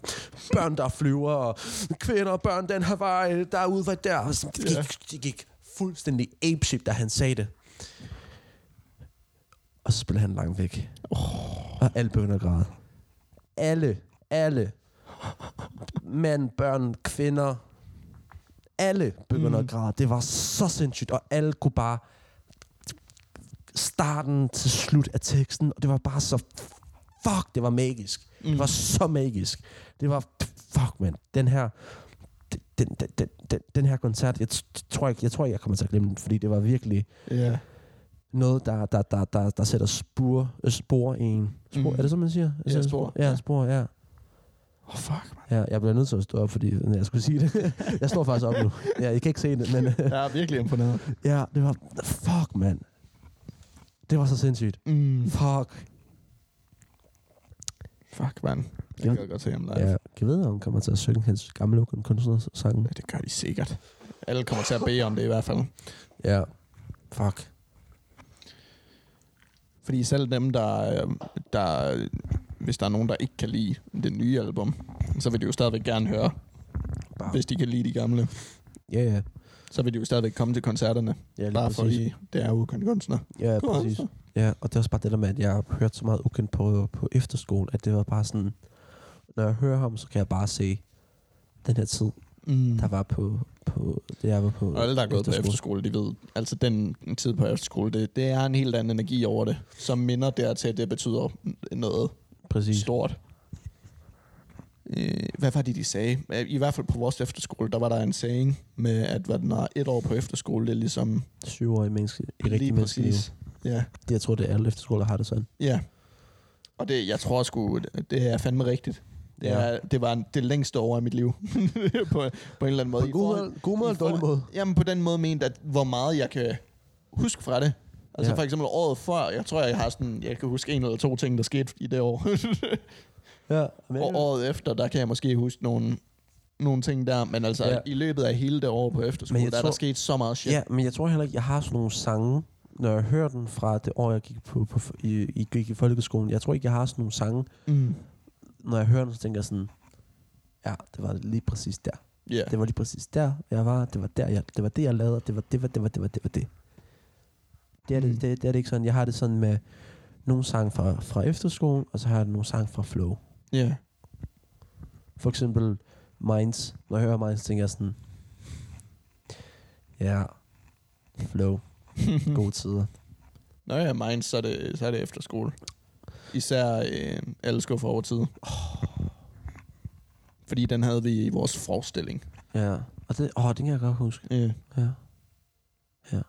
børn, der flyver, og kvinder og børn, den her vej, der er udvej der. Det gik, det gik fuldstændig apeshit, da han sagde det. Og så spiller han langt væk. Oh. Og alle begynder at græde. Alle, alle. Mænd, børn, kvinder. Alle begynder mm. at græde. Det var så sindssygt, og alle kunne bare starten til slut af teksten, og det var bare så fuck, det var magisk. Mm. Det var så magisk. Det var fuck, man. Den her den, den, den, den, den her koncert, jeg tror ikke, jeg tror ikke, jeg kommer til at glemme den, fordi det var virkelig Ja. Noget, der, der, der, der, der sætter spor, øh, spor i en. Spor, Mm. Er det så, man siger? Ja, Sætter spor. Ja, spor, ja. Oh, fuck, man. ja. Jeg bliver nødt til at stå op, fordi jeg skulle sige det. jeg står faktisk op nu. Ja, jeg kan ikke se det, men Jeg er virkelig imponeret. ja, det var... Fuck, mand. Det var så sindssygt. Mm. Fuck. Fuck, man. Ja. Jeg kan godt se ham live. Ja, kan jeg vide, om han kommer til at synge hans gamle kunstnersange? Ja, det gør de sikkert. Alle kommer til at bede om det i hvert fald. Ja. Fuck. Fordi selv dem, der, øh, der, hvis der er nogen, der ikke kan lide det nye album, så vil de jo stadigvæk gerne høre, Bare. hvis de kan lide de gamle. Ja, ja. Så vil de jo stadigvæk komme til koncerterne, Ja, lige bare præcis. I, det er kun kunstner. Ja, præcis. Ja, og det er også bare det der med, at jeg har hørt så meget ukendt på, på efterskole, at det var bare sådan, når jeg hører ham, så kan jeg bare se den her tid, Mm. der var på, på det, jeg var på Og alle, der er gået på efterskole, de ved, altså den tid på efterskole, det, det er en helt anden energi over det, som minder dertil, at det betyder noget Præcis. stort. Øh, hvad var det, de sagde? I hvert fald på vores efterskole, der var der en saying med, at hvad den er et år på efterskole, det er ligesom Syvårige menneske i lige rigtig menneskeliv. Ja, Det, jeg tror, det er alle efterskoler, der har det sådan. ja. Og det, jeg tror sgu, det er fandme rigtigt. Det, Ja. er, det var en, det længste år af mit liv. på, på en eller anden måde. På en I god, måde, god måde i eller dårlig måde. Jamen på den måde ment, at hvor meget jeg kan huske fra det. Altså Ja. for eksempel året før, jeg tror, jeg har sådan, jeg kan huske en eller to ting, der skete i det år. Ja, men, og året efter, der kan jeg måske huske nogle, nogle ting der, men altså Ja. ja. i løbet af hele det år på efterskole, der er tror- der sket så meget shit. ja, men jeg tror heller ikke, jeg har sådan nogle sange, når jeg hører den fra det år, jeg gik, på, på, i, i, gik i folkeskolen. Jeg tror ikke, jeg har sådan nogle sange, Mm. Når jeg hører den, så tænker jeg sådan, ja, det var lige præcis der. Yeah. Det var lige præcis der, jeg var. Det var der, jeg, det var det, jeg lavede. Det var det, var det, var det, var det, var det. Det er det, Mm. det, det er det ikke sådan. Jeg har det sådan med nogle sange fra, fra efterskolen, og så har jeg nogle sange fra Flow. Yeah. For eksempel Minds. Når jeg hører Minds, tænker jeg sådan, ja, Flow, gode tider. Nå ja, mine, så er det, så er det efterskole. Især øh, alle skuffer over tid. Fordi den havde vi i vores forestilling. Ja, og det, åh, det kan jeg godt huske. Yeah. Ja. Ja.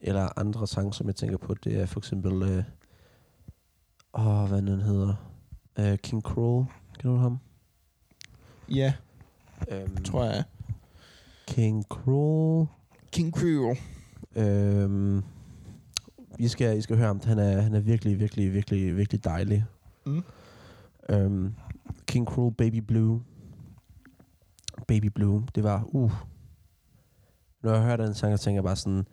Eller andre sange, som jeg tænker på, det er for eksempel, øh, åh, hvad den hedder, øh, King Cruel, kender du ham? Ja, Øhm, tror jeg. King Cruel. King Cruel. Øhm, I skal, I skal høre ham. Han er, han er virkelig, virkelig, virkelig, virkelig dejlig. Mm. Øhm, King Cruel, Baby Blue. Baby Blue, det var, uh. Når jeg hører den sang, så tænker jeg bare sådan,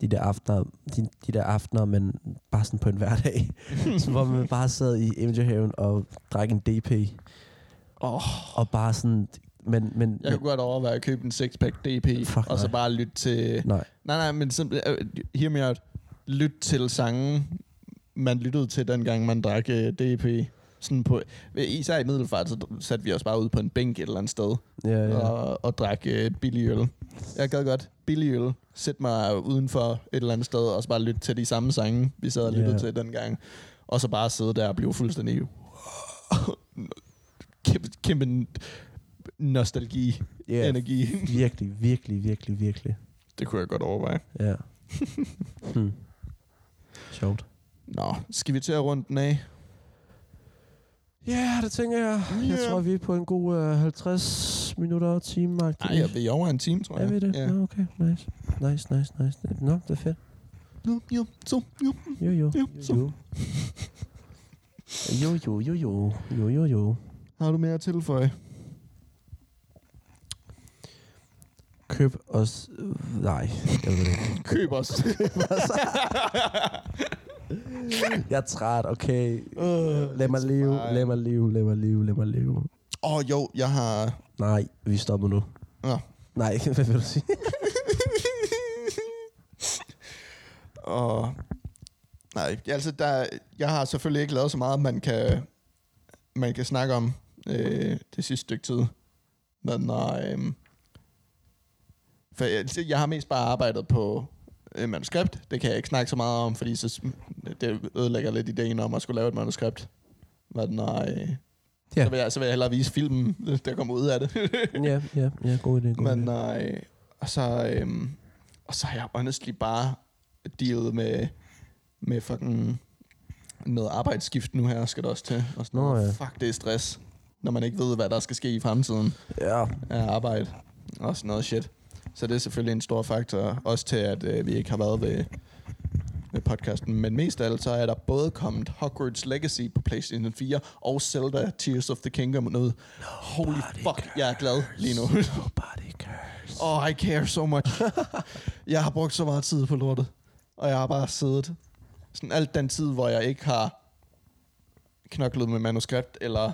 de der aftener, de, de der aftener, men bare sådan på en hverdag. så hvor man bare sad i Eventyr og drak en DP. Oh, Og bare sådan, men, men, jeg men kunne godt overveje at købe en sixpack DP, og så nej. bare lytte til... nej. Nej, nej, men simpelthen... Uh, hear me out. Lyt til sange, man lyttede til, dengang man drak uh, DP. Sådan på, især i Middelfart, så satte vi os bare ud på en bænk et eller andet sted, Ja, ja. og, og drak uh, billig øl. Jeg gad godt billig øl. Sæt mig udenfor et eller andet sted, og så bare lytte til de samme sange, vi sad og lyttede Ja. til dengang. Og så bare sidde der og blive fuldstændig... kæmpe, kæmpe nostalgi, Ja, energi. virkelig, virkelig, virkelig, virkelig. Det kunne jeg godt overveje. Ja. hmm. Sjovt. Nå, skal vi til at runde den af? Ja, det tænker jeg. Jeg Ja. tror, vi er på en god uh, 50 minutter og time. Nej, jeg ved over en time, tror Er jeg. vi det? Ja. Okay. Nice. Nice, nice, nice. Nå, det er fedt. Jo, jo, så, jo. Jo, jo. Jo, jo. Jo, jo, jo, jo. Jo, jo, jo. Har du mere at tilføje? Køb os... Nej, jeg ved det ikke. Køb os. Jeg er træt, okay. Øh, Lad mig leve, lad mig leve, lad mig leve, lad mig leve. Åh, oh, jo, jeg har... Nej, vi stopper nu. Nå. Nej, hvad vil du sige? Og... Nej, altså, der, jeg har selvfølgelig ikke lavet så meget, man kan, man kan snakke om øh, det sidste stykke tid. Men nej, øh, for jeg, jeg har mest bare arbejdet på øh, manuskript. Det kan jeg ikke snakke så meget om, fordi så, det ødelægger lidt ideen om at skulle lave et manuskript. Men nej, Ja. så, vil jeg, så vil jeg hellere vise filmen, der kommer ud af det. ja, ja, ja, god idé. God Men idé. nej, og så, øhm, og så har jeg honestly bare dealet med, med fucking noget arbejdsskift nu her, skal det også til. Og sådan Nå, noget. ja. Fuck, det er stress, når man ikke ved, hvad der skal ske i fremtiden Ja, af arbejde og sådan noget shit. Så det er selvfølgelig en stor faktor, også til, at øh, vi ikke har været ved, ved podcasten. Men mest af alt, så er der både kommet Hogwarts Legacy på PlayStation 4, og Zelda Tears of the Kingdom ud. Holy fuck, jeg er glad lige nu. nobody cares. Oh, I care so much. jeg har brugt så meget tid på lortet. Og jeg har bare siddet sådan alt den tid, hvor jeg ikke har knoklet med manuskript, eller,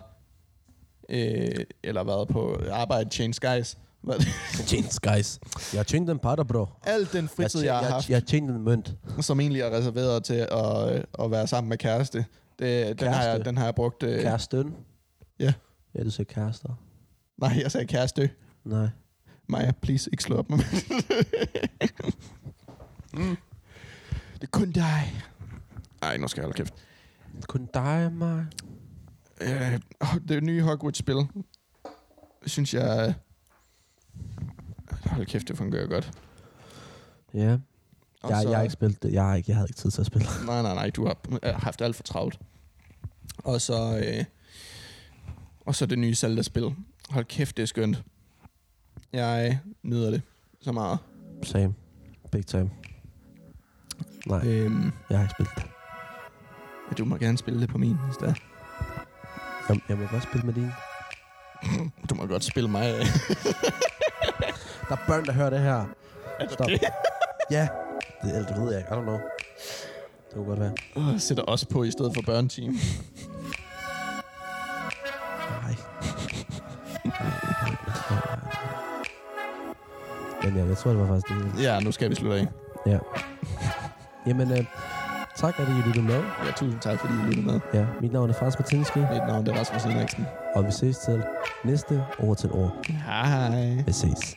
øh, eller været på arbejde, change guys. Tjent, guys. Jeg har tjent en patter, bro. Alt den fritid, jeg, jeg, har jeg, haft, jeg har tjent en mønt. som egentlig er reserveret til at, øh, at være sammen med kæreste, det, den, har jeg, Kæreste? den har jeg brugt... Øh, Kæresten? Ja. Ja, du siger kærester. nej, jeg sagde kæreste. Nej. Maja, please, ikke slå op med mig. mm. Det er kun dig. Nej, nu skal jeg holde kæft. Kun dig og mig. Øh, det nye Hogwarts-spil, synes jeg... øh, Hold kæft, det fungerer godt. Ja. Og Jeg, så- jeg har ikke spillet det. Jeg, har ikke, jeg havde ikke tid til at spille. Nej, nej, nej, du har øh, haft alt for travlt. Og så... Øh, og så det nye Zelda-spil. Hold kæft, det er skønt. Jeg nyder det så meget. Same. Big time. Nej, Øhm, jeg har ikke spillet det. du må gerne spille det på min i stedet. Jeg, jeg må godt spille med din. Du må godt spille mig af. Der er børn, der hører det her. Er Stop. Ja. Det, eller, det ved jeg ikke. I don't know. Det kunne godt være. Åh, sætter os på i stedet for børneteam. Nej. Men ja, jeg tror, det var faktisk det. hele. Ja, nu skal vi slutte af. Ja. Jamen, øh, tak, at I lyttede med. Ja, tusind tak, fordi I lyttede med. Ja, mit navn er Frans Martinski, Mit navn det er Rasmus Henriksen. og vi ses til næste år til år. Hej. Vi ses.